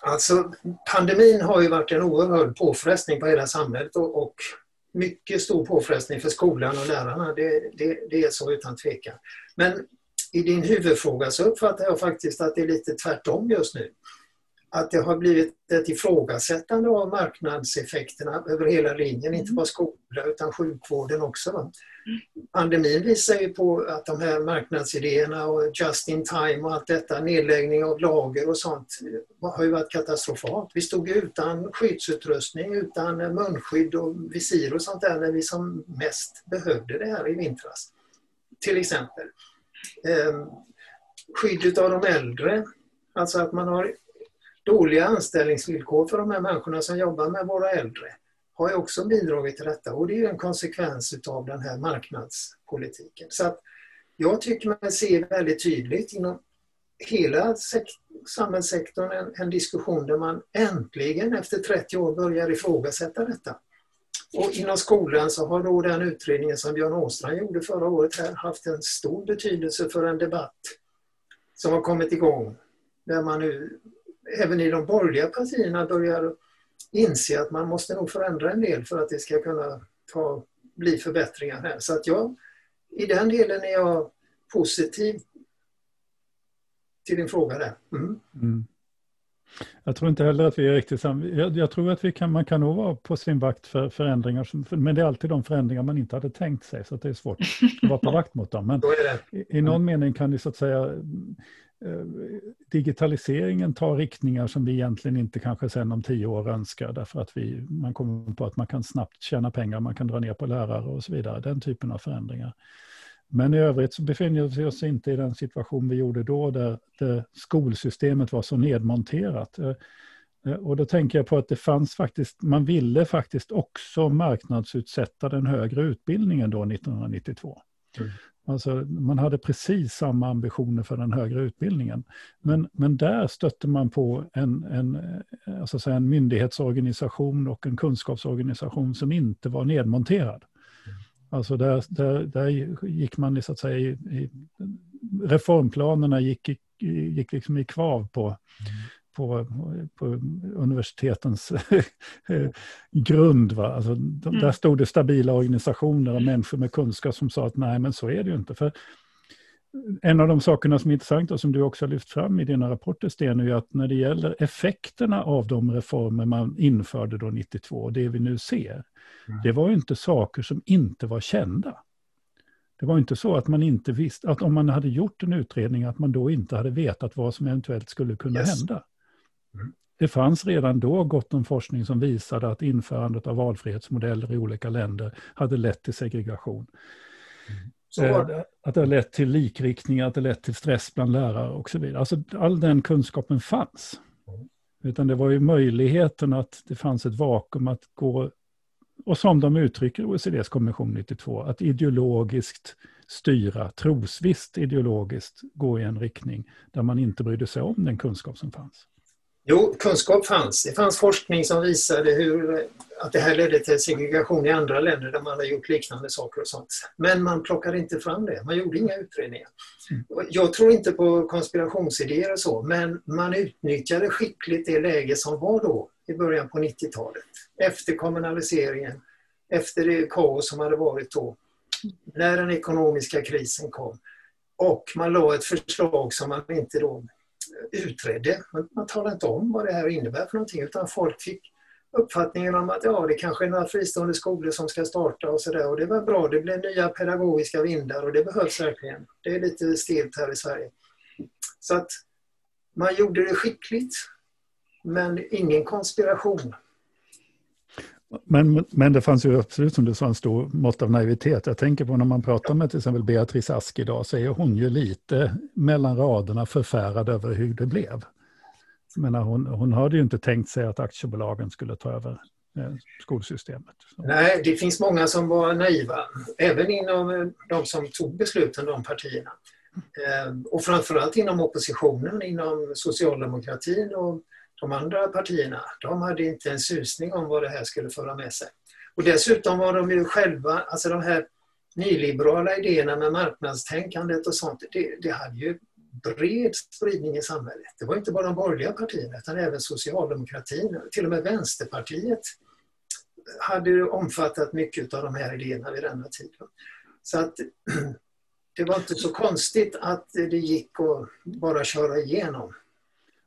Alltså pandemin har ju varit en oerhörd påfrestning på hela samhället och, och mycket stor påfrestning för skolan och lärarna. Det, det, det är så utan tvekan. Men i din huvudfråga så uppfattar jag faktiskt att det är lite tvärtom just nu att det har blivit ett ifrågasättande av marknadseffekterna över hela linjen, inte mm. bara skola utan sjukvården också. Mm. Pandemin visar ju på att de här marknadsidéerna och just in time och allt detta, nedläggning av lager och sånt har ju varit katastrofalt. Vi stod utan skyddsutrustning, utan munskydd och visir och sånt där när vi som mest behövde det här i vintras. Till exempel. Eh, skyddet av de äldre, alltså att man har dåliga anställningsvillkor för de här människorna som jobbar med våra äldre har ju också bidragit till detta och det är en konsekvens av den här marknadspolitiken. Så att jag tycker man ser väldigt tydligt inom hela samhällssektorn en, en diskussion där man äntligen efter 30 år börjar ifrågasätta detta. Och inom skolan så har då den utredningen som Björn Åstrand gjorde förra året här haft en stor betydelse för en debatt som har kommit igång där man nu även i de borgerliga partierna börjar inse att man måste nog förändra en del för att det ska kunna ta, bli förbättringar här. Så att jag, i den delen är jag positiv till din fråga där. Mm. Mm. Jag tror inte heller att vi är riktigt samma. Jag, jag, tror att vi kan, man kan nog vara på sin vakt för förändringar, som, men det är alltid de förändringar man inte hade tänkt sig, så det är svårt att vara på vakt mot dem. Men i, i någon mening kan det så att säga Eh, digitaliseringen tar riktningar som vi egentligen inte kanske sen om tio år önskar därför att vi, man kommer på att man kan snabbt tjäna pengar, man kan dra ner på lärare och så vidare, den typen av förändringar. Men i övrigt så befinner vi oss inte i den situation vi gjorde då där, där skolsystemet var så nedmonterat. Eh, eh, och då tänker jag på att det fanns faktiskt, man ville faktiskt också marknadsutsätta den högre utbildningen då 1992. Mm. Alltså, man hade precis samma ambitioner för den högre utbildningen. Men, men där stötte man på en, en, alltså säga en myndighetsorganisation och en kunskapsorganisation som inte var nedmonterad. Alltså där, där, där gick man så att säga i, i reformplanerna gick, gick liksom i kvav på, på, på universitetens grund. Va? Alltså, mm. Där stod det stabila organisationer och människor med kunskap som sa att nej, men så är det ju inte. För en av de sakerna som är intressanta och som du också har lyft fram i dina rapporter, Sten, är att när det gäller effekterna av de reformer man införde då 92, det vi nu ser, mm. det var ju inte saker som inte var kända. Det var inte så att man inte visste, att om man hade gjort en utredning, att man då inte hade vetat vad som eventuellt skulle kunna yes. hända. Mm. Det fanns redan då gott om forskning som visade att införandet av valfrihetsmodeller i olika länder hade lett till segregation. Mm. Eh, att det har lett till likriktning, att det lett till stress bland lärare och så vidare. Alltså all den kunskapen fanns. Mm. Utan det var ju möjligheten att det fanns ett vakuum att gå, och som de uttrycker OECDs kommission 92, att ideologiskt styra, trosvisst ideologiskt gå i en riktning där man inte brydde sig om den kunskap som fanns. Jo, kunskap fanns. Det fanns forskning som visade hur, att det här ledde till segregation i andra länder där man har gjort liknande saker och sånt. Men man plockade inte fram det. Man gjorde inga utredningar. Mm. Jag tror inte på konspirationsidéer och så, men man utnyttjade skickligt det läge som var då i början på 90-talet. Efter kommunaliseringen, efter det kaos som hade varit då, när den ekonomiska krisen kom. Och man la ett förslag som man inte då utredde. Man, talade inte om vad det här innebär för någonting utan folk fick uppfattningen om att ja, det kanske är några fristående skolor som ska starta och sådär och det var bra, det blev nya pedagogiska vindar och det behövs verkligen. Det är lite stelt här i Sverige. Så att man gjorde det skickligt men ingen konspiration. Men, men det fanns ju absolut som du sa en stor mått av naivitet. Jag tänker på när man pratar med till exempel Beatrice Ask idag så är hon ju lite mellan raderna förfärad över hur det blev. Jag hon, hon hade ju inte tänkt sig att aktiebolagen skulle ta över eh, skolsystemet. Nej, det finns många som var naiva, även inom eh, de som tog besluten, de partierna. Eh, och framförallt inom oppositionen, inom socialdemokratin och de andra partierna, de hade inte en susning om vad det här skulle föra med sig. Och dessutom var de ju själva, alltså de här nyliberala idéerna med marknadstänkandet och sånt, det, det hade ju bred spridning i samhället. Det var inte bara de borgerliga partierna utan även socialdemokratin, till och med Vänsterpartiet hade omfattat mycket av de här idéerna vid denna tid. Så att det var inte så konstigt att det gick att bara köra igenom.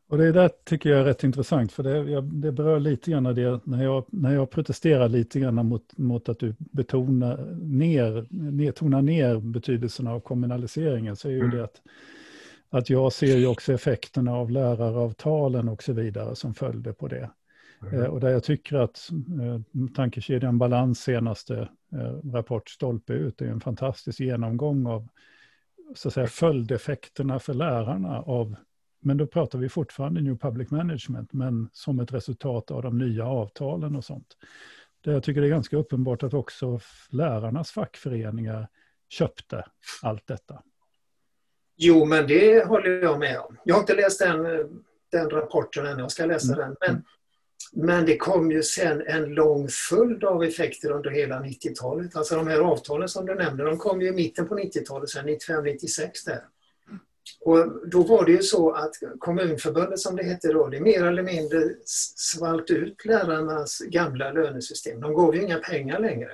Och det där tycker jag är rätt intressant, för det, jag, det berör lite grann det när jag, när jag protesterar lite grann mot, mot att du betonar ner, ner, tonar ner betydelsen av kommunaliseringen, så är ju mm. det att, att jag ser ju också effekterna av läraravtalen och så vidare som följde på det. Mm. Eh, och där jag tycker att eh, tankekedjan Balans senaste eh, rapport Stolpe ut är en fantastisk genomgång av så att säga, följdeffekterna för lärarna av men då pratar vi fortfarande New Public Management, men som ett resultat av de nya avtalen och sånt. Där jag tycker det är ganska uppenbart att också lärarnas fackföreningar köpte allt detta. Jo, men det håller jag med om. Jag har inte läst den, den rapporten än, jag ska läsa mm. den. Men, men det kom ju sen en lång följd av effekter under hela 90-talet. Alltså de här avtalen som du nämnde, de kom ju i mitten på 90-talet, sen 95-96 där. Och då var det ju så att Kommunförbundet som det hette då, det mer eller mindre svalt ut lärarnas gamla lönesystem. De gav ju inga pengar längre.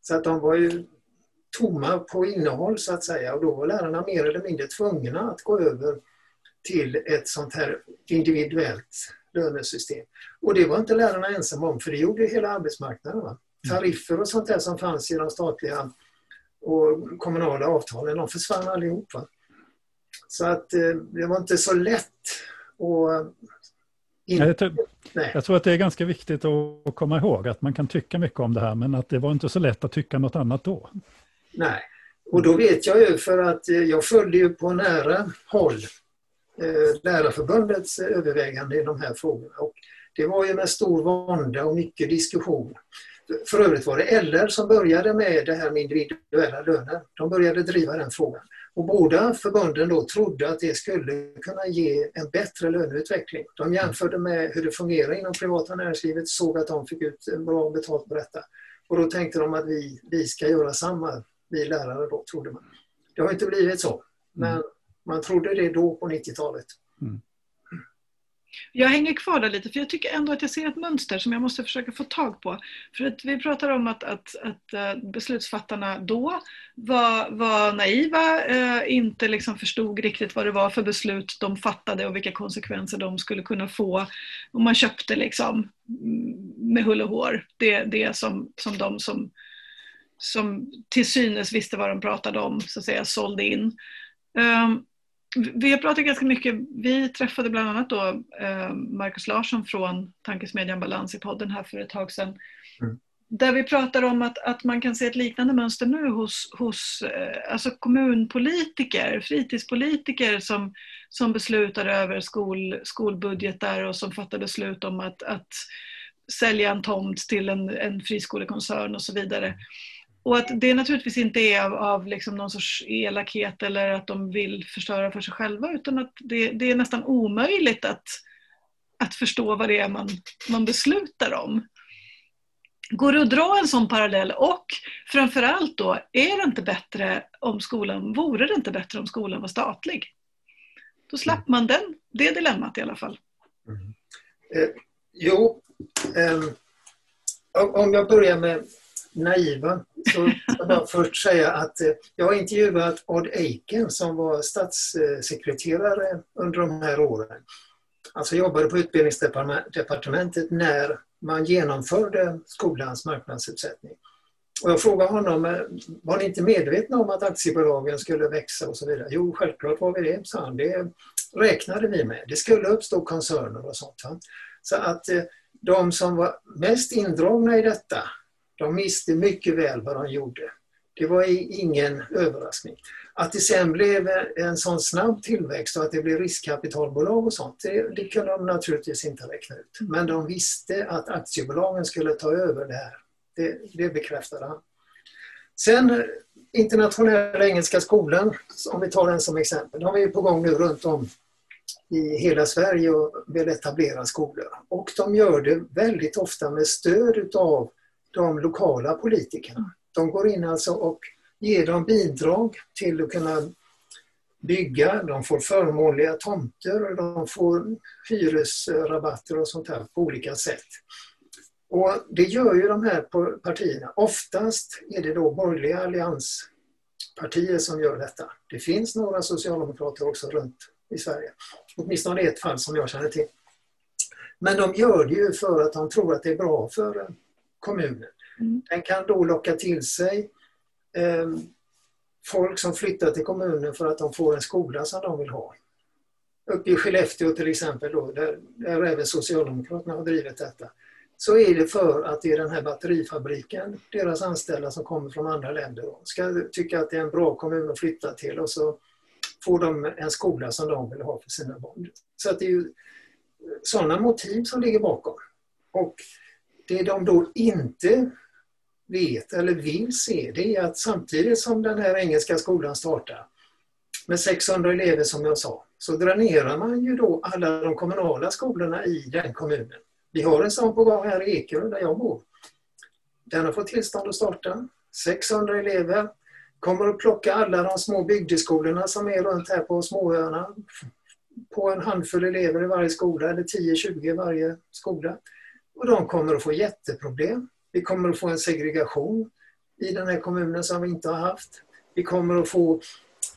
Så att de var ju tomma på innehåll så att säga och då var lärarna mer eller mindre tvungna att gå över till ett sånt här individuellt lönesystem. Och det var inte lärarna ensamma om för det gjorde hela arbetsmarknaden. Va? Mm. Tariffer och sånt där som fanns i de statliga och kommunala avtalen, de försvann allihop. Så att eh, det var inte så lätt att... Inte, jag, tror, jag tror att det är ganska viktigt att komma ihåg att man kan tycka mycket om det här men att det var inte så lätt att tycka något annat då. Nej, och då vet jag ju för att eh, jag följde ju på nära håll eh, Lärarförbundets övervägande i de här frågorna. Och det var ju med stor vånda och mycket diskussion. för övrigt var det LR som började med det här med individuella löner. De började driva den frågan. Och båda förbunden då trodde att det skulle kunna ge en bättre löneutveckling. De jämförde med hur det fungerar inom privata näringslivet, såg att de fick ut bra betalt på detta. Och då tänkte de att vi, vi ska göra samma, vi lärare då, trodde man. Det har inte blivit så, men mm. man trodde det då på 90-talet. Mm. Jag hänger kvar där lite för jag tycker ändå att jag ser ett mönster som jag måste försöka få tag på. För att vi pratar om att, att, att eh, beslutsfattarna då var, var naiva, eh, inte liksom förstod riktigt vad det var för beslut de fattade och vilka konsekvenser de skulle kunna få om man köpte liksom mm, med hull och hår det, det som, som de som, som till synes visste vad de pratade om så att säga sålde in. Um, vi har pratat ganska mycket, vi träffade bland annat då eh, Markus Larsson från Tankesmedjan Balans i podden här för ett tag sedan. Mm. Där vi pratar om att, att man kan se ett liknande mönster nu hos, hos eh, alltså kommunpolitiker, fritidspolitiker som, som beslutar över skol, skolbudgetar och som fattar beslut om att, att sälja en tomt till en, en friskolekoncern och så vidare. Och att det naturligtvis inte är av, av liksom någon sorts elakhet eller att de vill förstöra för sig själva utan att det, det är nästan omöjligt att, att förstå vad det är man, man beslutar om. Går det att dra en sån parallell och framförallt då, är det inte bättre om skolan, vore det inte bättre om skolan var statlig? Då slapp man den, det dilemmat i alla fall. Mm. Eh, jo, eh, om jag börjar med naiva. Så jag bara först säga att eh, jag har intervjuat Odd Eiken som var statssekreterare under de här åren. Alltså jobbade på utbildningsdepartementet när man genomförde skolans marknadsutsättning. Och jag frågade honom, eh, var ni inte medvetna om att aktiebolagen skulle växa och så vidare? Jo, självklart var vi det, sa han. Det räknade vi med. Det skulle uppstå koncerner och sånt. Så att eh, de som var mest indragna i detta, de visste mycket väl vad de gjorde. Det var ingen överraskning. Att det sen blev en sån snabb tillväxt och att det blev riskkapitalbolag och sånt, det, det kunde de naturligtvis inte räkna ut. Men de visste att aktiebolagen skulle ta över det här. Det, det bekräftade han. Sen Internationella Engelska Skolan, om vi tar den som exempel, de är på gång nu runt om i hela Sverige och vill etablera skolor. Och de gör det väldigt ofta med stöd utav de lokala politikerna. De går in alltså och ger dem bidrag till att kunna bygga, de får förmånliga tomter och de får hyresrabatter och sånt här på olika sätt. Och Det gör ju de här partierna. Oftast är det då borgerliga allianspartier som gör detta. Det finns några socialdemokrater också runt i Sverige. Åtminstone ett fall som jag känner till. Men de gör det ju för att de tror att det är bra för kommunen. Mm. Den kan då locka till sig eh, folk som flyttar till kommunen för att de får en skola som de vill ha. Uppe i Skellefteå till exempel, då, där, där även Socialdemokraterna har drivit detta, så är det för att det är den här batterifabriken, deras anställda som kommer från andra länder, då, ska tycka att det är en bra kommun att flytta till och så får de en skola som de vill ha för sina barn. Så att det är ju sådana motiv som ligger bakom. Och det de då inte vet eller vill se det är att samtidigt som den här engelska skolan startar med 600 elever som jag sa, så dränerar man ju då alla de kommunala skolorna i den kommunen. Vi har en sån på gång här i Ekerö där jag bor. Den har fått tillstånd att starta. 600 elever kommer att plocka alla de små bygdeskolorna som är runt här på småöarna på en handfull elever i varje skola, eller 10-20 i varje skola. Och de kommer att få jätteproblem. Vi kommer att få en segregation i den här kommunen som vi inte har haft. Vi kommer att få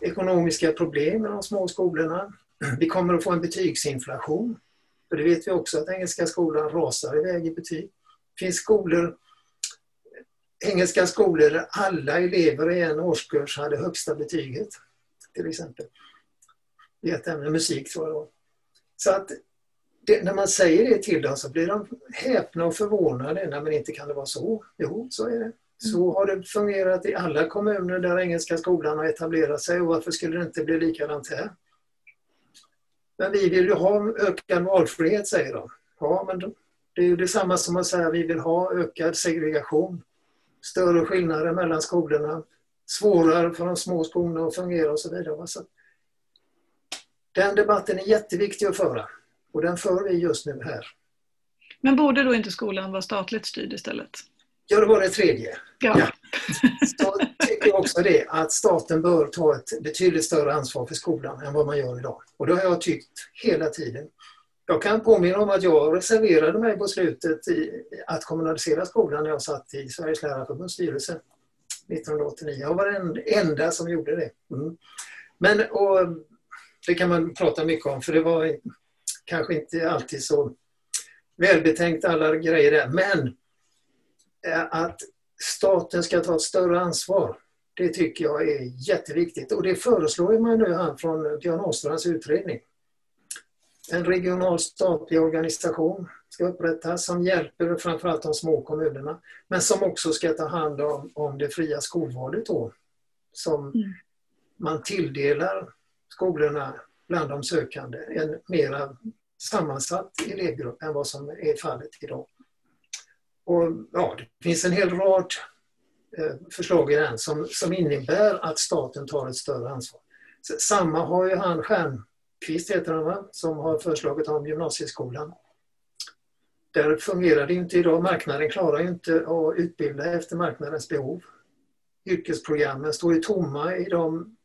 ekonomiska problem med de små skolorna. Vi kommer att få en betygsinflation. För det vet vi också att Engelska skolan rasar iväg i betyg. Det finns skolor, engelska skolor där alla elever i en årskurs hade högsta betyget. Till exempel. I ett ämne, musik tror jag Så att det, när man säger det till dem så blir de häpna och förvånade. Nej, men inte kan det vara så. Jo, så är det. Så mm. har det fungerat i alla kommuner där Engelska skolan har etablerat sig och varför skulle det inte bli likadant här? Men vi vill ju ha ökad valfrihet, säger de. Ja, men Det är ju detsamma som att säga att vi vill ha ökad segregation, större skillnader mellan skolorna, svårare för de små skolorna att fungera och så vidare. Så den debatten är jätteviktig att föra och den för vi just nu här. Men borde då inte skolan vara statligt styrd istället? Ja, det var det tredje. Ja. ja. Så tycker jag också det, att staten bör ta ett betydligt större ansvar för skolan än vad man gör idag. Och det har jag tyckt hela tiden. Jag kan påminna om att jag reserverade mig på slutet i att kommunalisera skolan när jag satt i Sveriges lärarförbunds styrelse 1989. Jag var den enda som gjorde det. Mm. Men och, det kan man prata mycket om för det var kanske inte alltid så välbetänkt alla grejer där. Men eh, att staten ska ta ett större ansvar, det tycker jag är jätteviktigt. Och det föreslår man nu här från Björn Åstrands utredning. En regional statlig organisation ska upprättas som hjälper framförallt de små kommunerna. Men som också ska ta hand om, om det fria skolvalet då. Som mm. man tilldelar skolorna bland de sökande en mera sammansatt elevgrupp än vad som är fallet idag. Och, ja, det finns en hel rad eh, förslag i den som, som innebär att staten tar ett större ansvar. Samma har ju han Stjernqvist, heter han va? som har föreslagit om gymnasieskolan. Där fungerar det inte idag. Marknaden klarar ju inte att utbilda efter marknadens behov. Yrkesprogrammen står ju tomma i de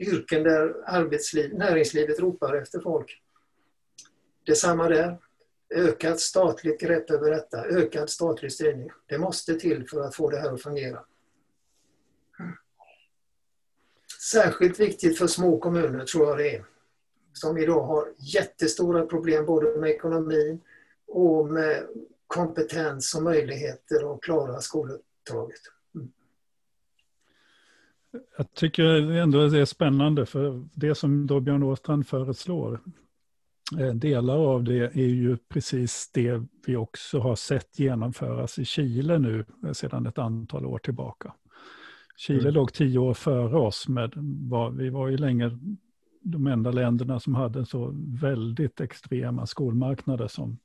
yrken där arbetsliv, näringslivet ropar efter folk. Detsamma där. Ökat statligt grepp över detta, ökad statlig styrning. Det måste till för att få det här att fungera. Särskilt viktigt för små kommuner tror jag det är. Som idag har jättestora problem både med ekonomin och med kompetens och möjligheter att klara skoluppdraget. Jag tycker ändå det är spännande för det som då Björn Åstrand föreslår Eh, delar av det är ju precis det vi också har sett genomföras i Chile nu eh, sedan ett antal år tillbaka. Chile mm. låg tio år före oss. Med, vi var ju länge de enda länderna som hade så väldigt extrema skolmarknader som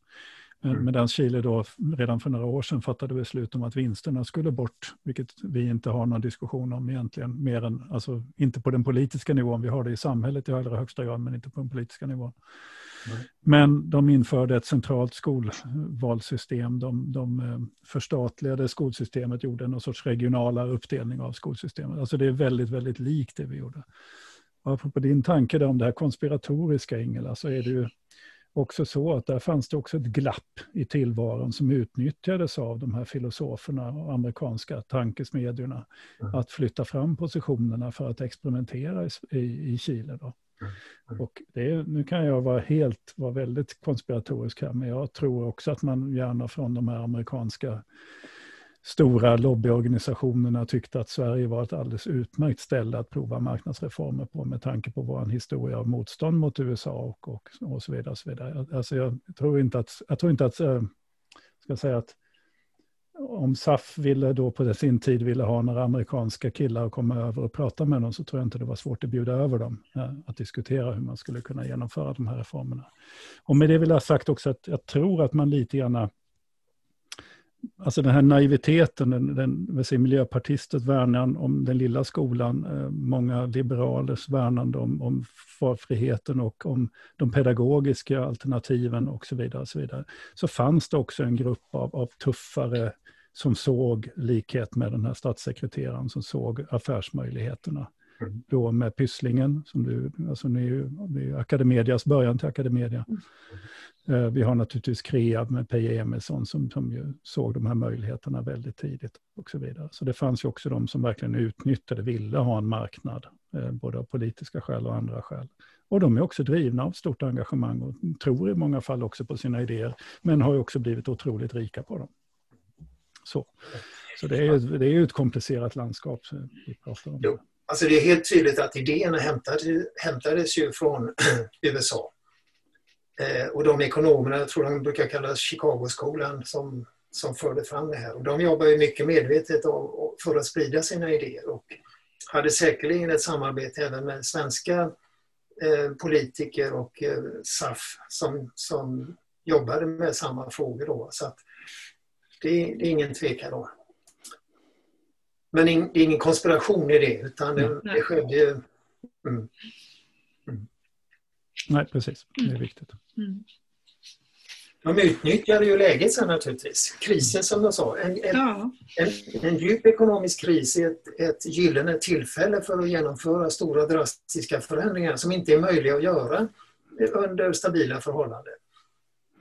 Mm. Medan Chile då redan för några år sedan fattade beslut om att vinsterna skulle bort, vilket vi inte har någon diskussion om egentligen, mer än, alltså inte på den politiska nivån, vi har det i samhället i allra högsta grad, men inte på den politiska nivån. Men de införde ett centralt skolvalssystem. De, de eh, förstatligade skolsystemet, gjorde någon sorts regionala uppdelning av skolsystemet. Alltså det är väldigt, väldigt likt det vi gjorde. Och apropå din tanke om det här konspiratoriska, Ingela, så är det ju också så att där fanns det också ett glapp i tillvaron som utnyttjades av de här filosoferna och amerikanska tankesmedjorna. Mm. Att flytta fram positionerna för att experimentera i, i, Chile. Då. Mm. Och det, nu kan jag vara helt, vara väldigt konspiratorisk här, men jag tror också att man gärna från de här amerikanska stora lobbyorganisationerna tyckte att Sverige var ett alldeles utmärkt ställe att prova marknadsreformer på med tanke på vår historia av motstånd mot USA och, och, och så vidare. Och så vidare. Alltså jag tror inte att, jag tror inte att, eh, ska säga att om SAF ville då på sin tid ville ha några amerikanska killar och komma över och prata med dem så tror jag inte det var svårt att bjuda över dem. Eh, att diskutera hur man skulle kunna genomföra de här reformerna. Och med det vill jag ha sagt också att jag tror att man lite grann Alltså den här naiviteten, den, den säga, miljöpartistet värnan om den lilla skolan, eh, många liberalers värnande om, om valfriheten och om de pedagogiska alternativen och så vidare. Och så, vidare. så fanns det också en grupp av, av tuffare som såg likhet med den här statssekreteraren som såg affärsmöjligheterna. Mm. Då med Pysslingen, som du, alltså det är ju det är Academedias början till Academedia. Eh, vi har naturligtvis Kreab med Peje Emilsson som, som ju såg de här möjligheterna väldigt tidigt och så vidare. Så det fanns ju också de som verkligen utnyttjade, ville ha en marknad, eh, både av politiska skäl och andra skäl. Och de är också drivna av stort engagemang och tror i många fall också på sina idéer, men har ju också blivit otroligt rika på dem. Så, så det, är, det är ett komplicerat landskap eh, vi pratar om. Jo. Alltså det är helt tydligt att idéerna hämtades, hämtades ju från USA. Eh, och de ekonomerna, jag tror de brukar kallas Chicagoskolan, som, som förde fram det här. Och de jobbar ju mycket medvetet för att sprida sina idéer och hade säkerligen ett samarbete även med svenska eh, politiker och eh, SAF som, som jobbade med samma frågor då. Så att det, det är ingen tvekan då. Men det är ingen konspiration i det utan det, det skedde ju... Mm. Mm. Nej, precis. Det är viktigt. Mm. De utnyttjade ju läget sen naturligtvis. Krisen som de sa. En, en, ja. en, en djup ekonomisk kris är ett, ett gyllene tillfälle för att genomföra stora drastiska förändringar som inte är möjliga att göra under stabila förhållanden.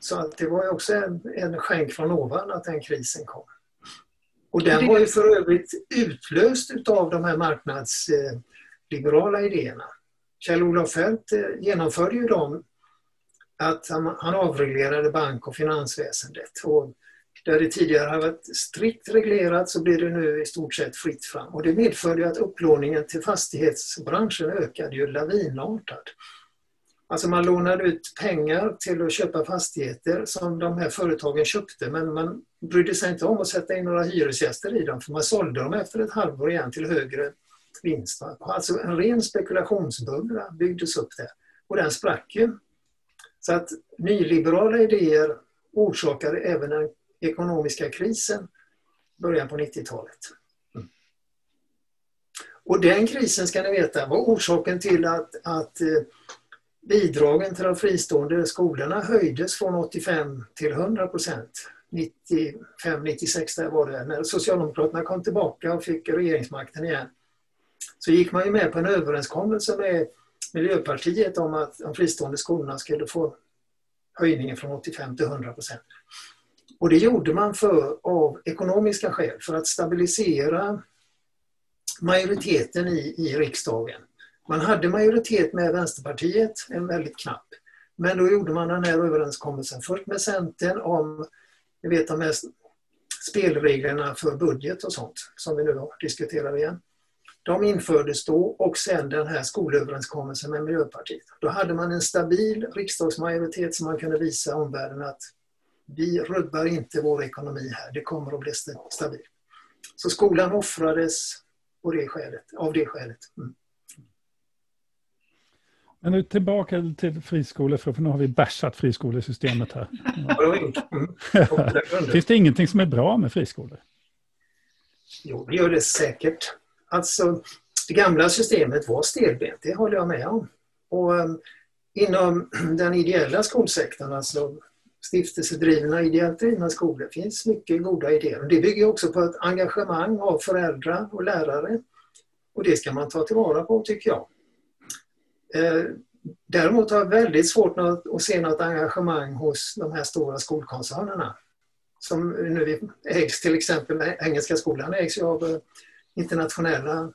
Så att det var ju också en, en skänk från ovan att den krisen kom. Och den var ju för övrigt utlöst utav de här marknadsliberala idéerna. Kjell-Olof Feldt eh, genomförde ju dem att han avreglerade bank och finansväsendet. Och där det tidigare har varit strikt reglerat så blir det nu i stort sett fritt fram. Och det medförde att upplåningen till fastighetsbranschen ökade ju lavinartat. Alltså man lånade ut pengar till att köpa fastigheter som de här företagen köpte men man brydde sig inte om att sätta in några hyresgäster i dem för man sålde dem efter ett halvår igen till högre vinst. Alltså en ren spekulationsbubbla byggdes upp där och den sprack ju. Så att nyliberala idéer orsakade även den ekonomiska krisen i början på 90-talet. Mm. Och den krisen ska ni veta var orsaken till att, att eh, bidragen till de fristående skolorna höjdes från 85 till 100 procent. 95-96 var det, när Socialdemokraterna kom tillbaka och fick regeringsmakten igen. Så gick man ju med på en överenskommelse med Miljöpartiet om att de fristående skolorna skulle få höjningen från 85 till 100 procent. Och det gjorde man för, av ekonomiska skäl, för att stabilisera majoriteten i, i riksdagen. Man hade majoritet med Vänsterpartiet, en väldigt knapp. Men då gjorde man den här överenskommelsen först med Centern om vet, de här spelreglerna för budget och sånt som vi nu diskuterar igen. De infördes då och sen den här skolöverenskommelsen med Miljöpartiet. Då hade man en stabil riksdagsmajoritet som man kunde visa omvärlden att vi rubbar inte vår ekonomi här, det kommer att bli stabilt. Så skolan offrades på det skälet, av det skälet. Mm. Men nu tillbaka till friskolor, för nu har vi bärsat friskolesystemet här. Ja. Finns det ingenting som är bra med friskolor? Jo, det gör det säkert. Alltså, det gamla systemet var stelbent, det håller jag med om. Och um, inom den ideella skolsektorn, alltså stiftelsedrivna, ideellt drivna skolor, finns mycket goda idéer. Det bygger också på ett engagemang av föräldrar och lärare. Och det ska man ta tillvara på, tycker jag. Eh, däremot har jag väldigt svårt att se något engagemang hos de här stora skolkoncernerna. Som nu ägs till exempel, Engelska skolan ägs ju av eh, internationella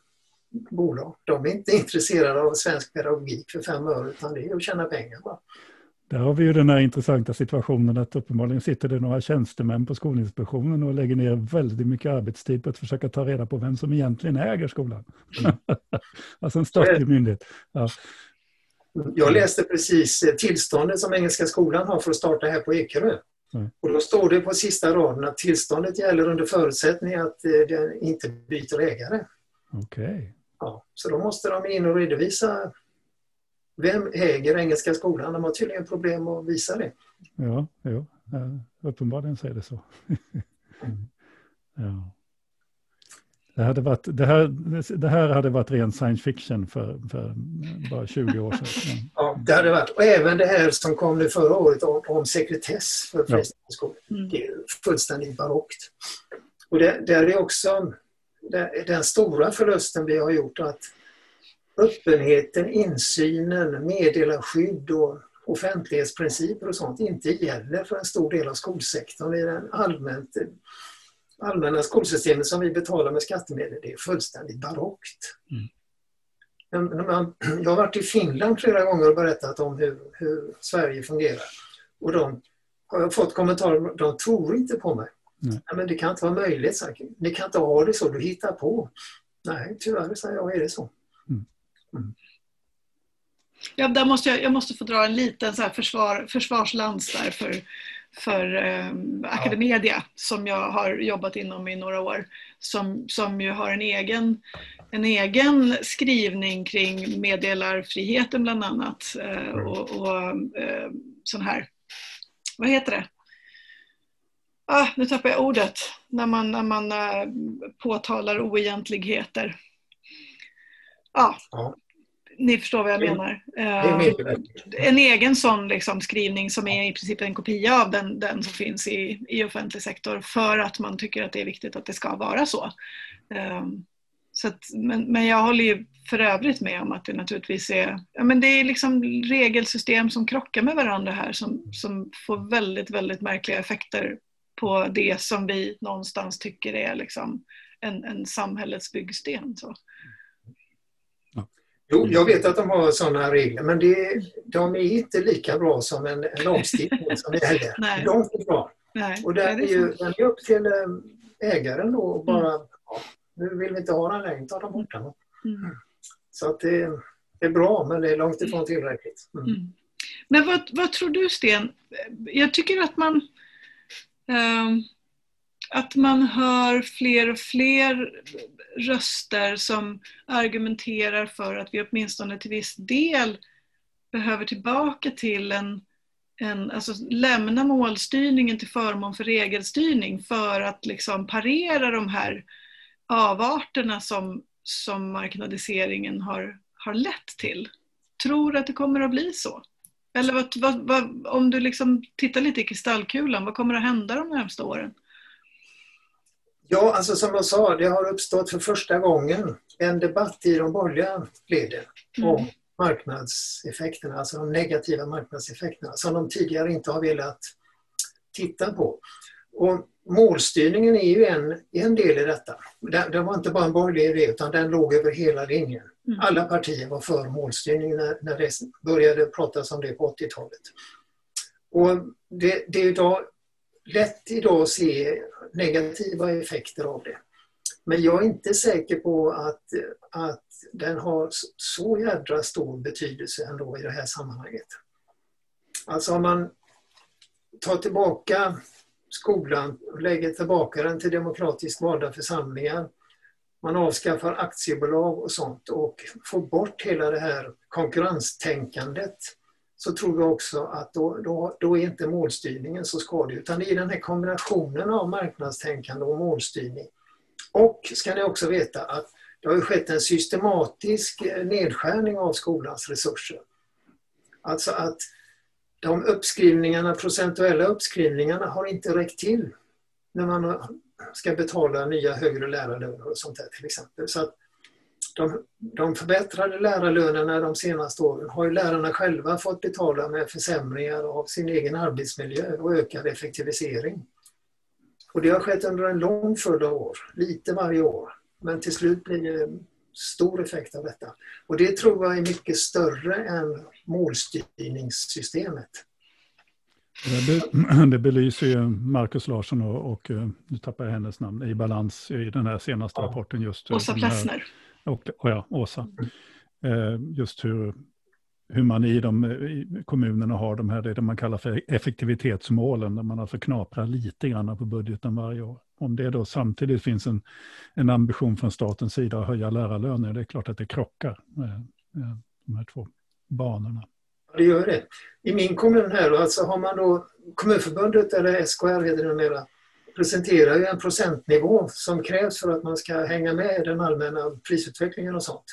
bolag. De är inte intresserade av svensk pedagogik för fem öre utan det är att tjäna pengar. Bara. Där har vi ju den här intressanta situationen att uppenbarligen sitter det några tjänstemän på Skolinspektionen och lägger ner väldigt mycket arbetstid på att försöka ta reda på vem som egentligen äger skolan. Mm. alltså en statlig myndighet. Ja. Jag läste precis tillståndet som Engelska skolan har för att starta här på Ekerö. Mm. Och då står det på sista raden att tillståndet gäller under förutsättning att eh, den inte byter ägare. Okej. Okay. Ja, så då måste de in och redovisa vem äger Engelska skolan? De har tydligen problem att visa det. Ja, jo, uppenbarligen så är det så. mm. ja. Det, hade varit, det, här, det här hade varit ren science fiction för, för bara 20 år sedan. Ja, det hade varit. Och även det här som kom nu förra året om, om sekretess för fristående skolor. Mm. Det är fullständigt barockt. Och det, det är också det, den stora förlusten vi har gjort att öppenheten, insynen, meddelarskydd och offentlighetsprinciper och sånt inte gäller för en stor del av skolsektorn i den allmänt allmänna skolsystemet som vi betalar med skattemedel, det är fullständigt barockt. Mm. Jag har varit i Finland flera gånger och berättat om hur, hur Sverige fungerar. Och de har fått kommentarer, de tror inte på mig. Mm. men det kan inte vara möjligt, så ni kan inte ha det så, du hittar på. Nej, tyvärr säger jag, är det så. Mm. mm. Ja, där måste jag, jag måste få dra en liten så här försvar, försvarslans där för för eh, Academedia som jag har jobbat inom i några år. Som, som ju har en egen, en egen skrivning kring meddelarfriheten bland annat. Eh, och, och eh, sån här vad heter det? Ah, nu tappar jag ordet. När man, när man äh, påtalar oegentligheter. Ah, ja. Ni förstår vad jag menar. Uh, en egen sån liksom, skrivning som är i princip en kopia av den, den som finns i, i offentlig sektor för att man tycker att det är viktigt att det ska vara så. Uh, så att, men, men jag håller ju för övrigt med om att det naturligtvis är, ja, men det är liksom regelsystem som krockar med varandra här som, som får väldigt, väldigt märkliga effekter på det som vi någonstans tycker är liksom en, en samhällets byggsten. Så. Jo, jag vet att de har sådana regler men det, de är inte lika bra som en, en lagstiftning som det här är. Långt ifrån. Och där är, ju, den är upp till eh, ägaren då och bara mm. ja, nu vill vi inte ha den längre, ta den bort den. Mm. Så att det, det, är bra men det är långt ifrån tillräckligt. Mm. Mm. Men vad, vad tror du Sten? Jag tycker att man um att man hör fler och fler röster som argumenterar för att vi åtminstone till viss del behöver tillbaka till en, en alltså lämna målstyrningen till förmån för regelstyrning för att liksom parera de här avarterna som, som marknadiseringen har, har lett till. Tror du att det kommer att bli så? Eller vad, vad, vad, om du liksom tittar lite i kristallkulan, vad kommer att hända de närmsta åren? Ja, alltså som jag sa, det har uppstått för första gången en debatt i de borgerliga leden mm. om marknadseffekterna, alltså de negativa marknadseffekterna som de tidigare inte har velat titta på. Och målstyrningen är ju en, en del i detta. Det, det var inte bara en borgerlig idé utan den låg över hela linjen. Mm. Alla partier var för målstyrning när, när det började pratas om det på 80-talet. Och det, det är idag lätt idag att se negativa effekter av det. Men jag är inte säker på att, att den har så jädra stor betydelse ändå i det här sammanhanget. Alltså om man tar tillbaka skolan och lägger tillbaka den till demokratiskt valda församlingar. Man avskaffar aktiebolag och sånt och får bort hela det här konkurrenstänkandet så tror jag också att då, då, då är inte målstyrningen så skadlig utan det är den här kombinationen av marknadstänkande och målstyrning. Och ska ni också veta att det har skett en systematisk nedskärning av skolans resurser. Alltså att de uppskrivningarna, procentuella uppskrivningarna har inte räckt till när man ska betala nya högre lärarlöner och sånt där till exempel. Så att de, de förbättrade lärarlönerna de senaste åren har ju lärarna själva fått betala med försämringar av sin egen arbetsmiljö och ökad effektivisering. Och det har skett under en lång följd av år, lite varje år. Men till slut blir det stor effekt av detta. Och det tror jag är mycket större än målstyrningssystemet. Det, belyser ju Markus Larsson och, och eh, nu tappar jag hennes namn, i balans i den här senaste ja. rapporten. just Åsa Plessner och, och ja, Åsa. Eh, just hur, hur man i de i kommunerna har de här, det man kallar för effektivitetsmålen, där man alltså knaprar lite grann på budgeten varje år. Om det då samtidigt finns en, en ambition från statens sida att höja lärarlöner, det är klart att det krockar med, med de här två banorna. Det gör det. I min kommun här, alltså har man då Kommunförbundet eller SKR heter det numera, presenterar ju en procentnivå som krävs för att man ska hänga med i den allmänna prisutvecklingen och sånt.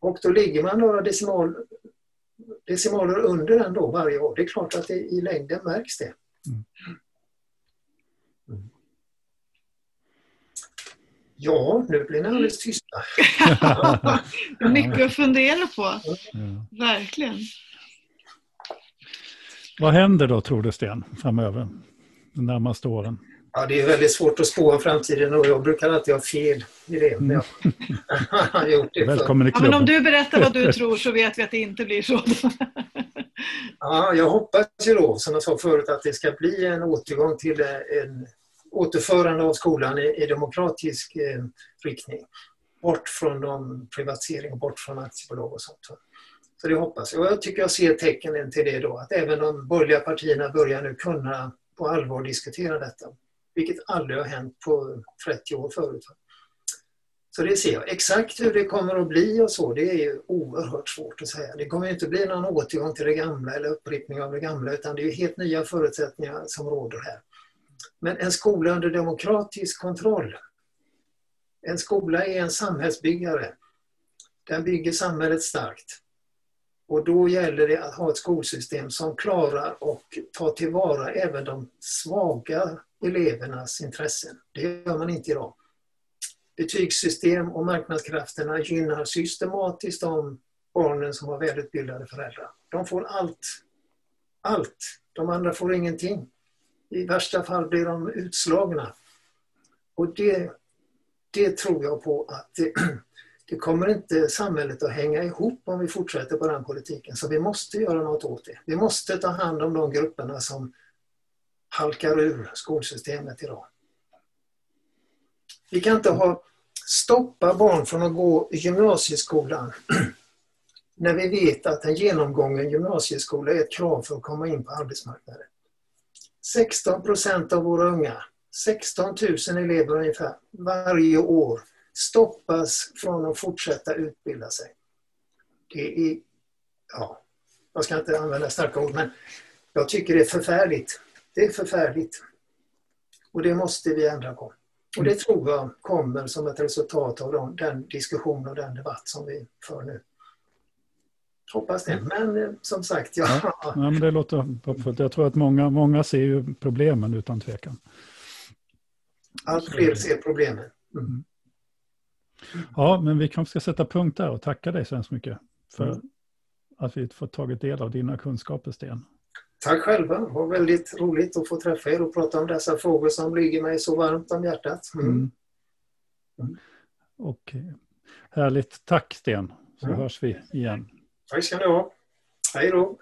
Och då ligger man några decimal, decimaler under den då varje år. Det är klart att det, i längden märks det. Mm. Ja, nu blir ni alldeles tysta. Mycket att fundera på. Ja. Verkligen. Vad händer då, tror du, Sten, framöver? De närmaste åren? Ja, det är väldigt svårt att spå om framtiden och jag brukar alltid ha fel i det. Men jag har gjort det Välkommen i klubben. Ja, men om du berättar vad du tror så vet vi att det inte blir så. ja, jag hoppas ju då, som jag sa förut, att det ska bli en återgång till en återförande av skolan i, i demokratisk eh, riktning. Bort från de privatisering och bort från aktiebolag och sånt. Så det hoppas jag. Och jag tycker jag ser tecken till det då, att även de borgerliga partierna börjar nu kunna på allvar diskutera detta vilket aldrig har hänt på 30 år förut. Så det ser jag. Exakt hur det kommer att bli och så, det är ju oerhört svårt att säga. Det kommer inte bli någon återgång till det gamla eller upprepning av det gamla utan det är helt nya förutsättningar som råder här. Men en skola under demokratisk kontroll. En skola är en samhällsbyggare. Den bygger samhället starkt. Och då gäller det att ha ett skolsystem som klarar och tar tillvara även de svaga elevernas intressen. Det gör man inte idag. Betygssystem och marknadskrafterna gynnar systematiskt de barnen som har välutbildade föräldrar. De får allt. Allt. De andra får ingenting. I värsta fall blir de utslagna. Och det, det tror jag på att det, det kommer inte samhället att hänga ihop om vi fortsätter på den politiken. Så vi måste göra något åt det. Vi måste ta hand om de grupperna som halkar ur skolsystemet idag. Vi kan inte ha stoppa barn från att gå i gymnasieskolan när vi vet att en genomgången gymnasieskola är ett krav för att komma in på arbetsmarknaden. 16 procent av våra unga, 16 000 elever ungefär, varje år stoppas från att fortsätta utbilda sig. Det är, ja, jag ska inte använda starka ord, men jag tycker det är förfärligt. Det är förfärligt. Och det måste vi ändra på. Och det tror jag kommer som ett resultat av den diskussion och den debatt som vi för nu. Hoppas det. Men eh, som sagt, ja. ja, ja men det låter hoppfullt. Jag tror att många, många ser ju problemen utan tvekan. Allt fler ser problemen. Mm. mm. Ja, men vi kanske ska sätta punkt där och tacka dig så hemskt mycket för mm. att vi fått tagit del av dina kunskaper, Sten. Tack själva. Det var väldigt roligt att få träffa er och prata om dessa frågor som ligger mig så varmt om hjärtat. Mm. Mm. mm. Och härligt. Tack Sten, så hörs vi igen. Tack ska ni ha. Hej då.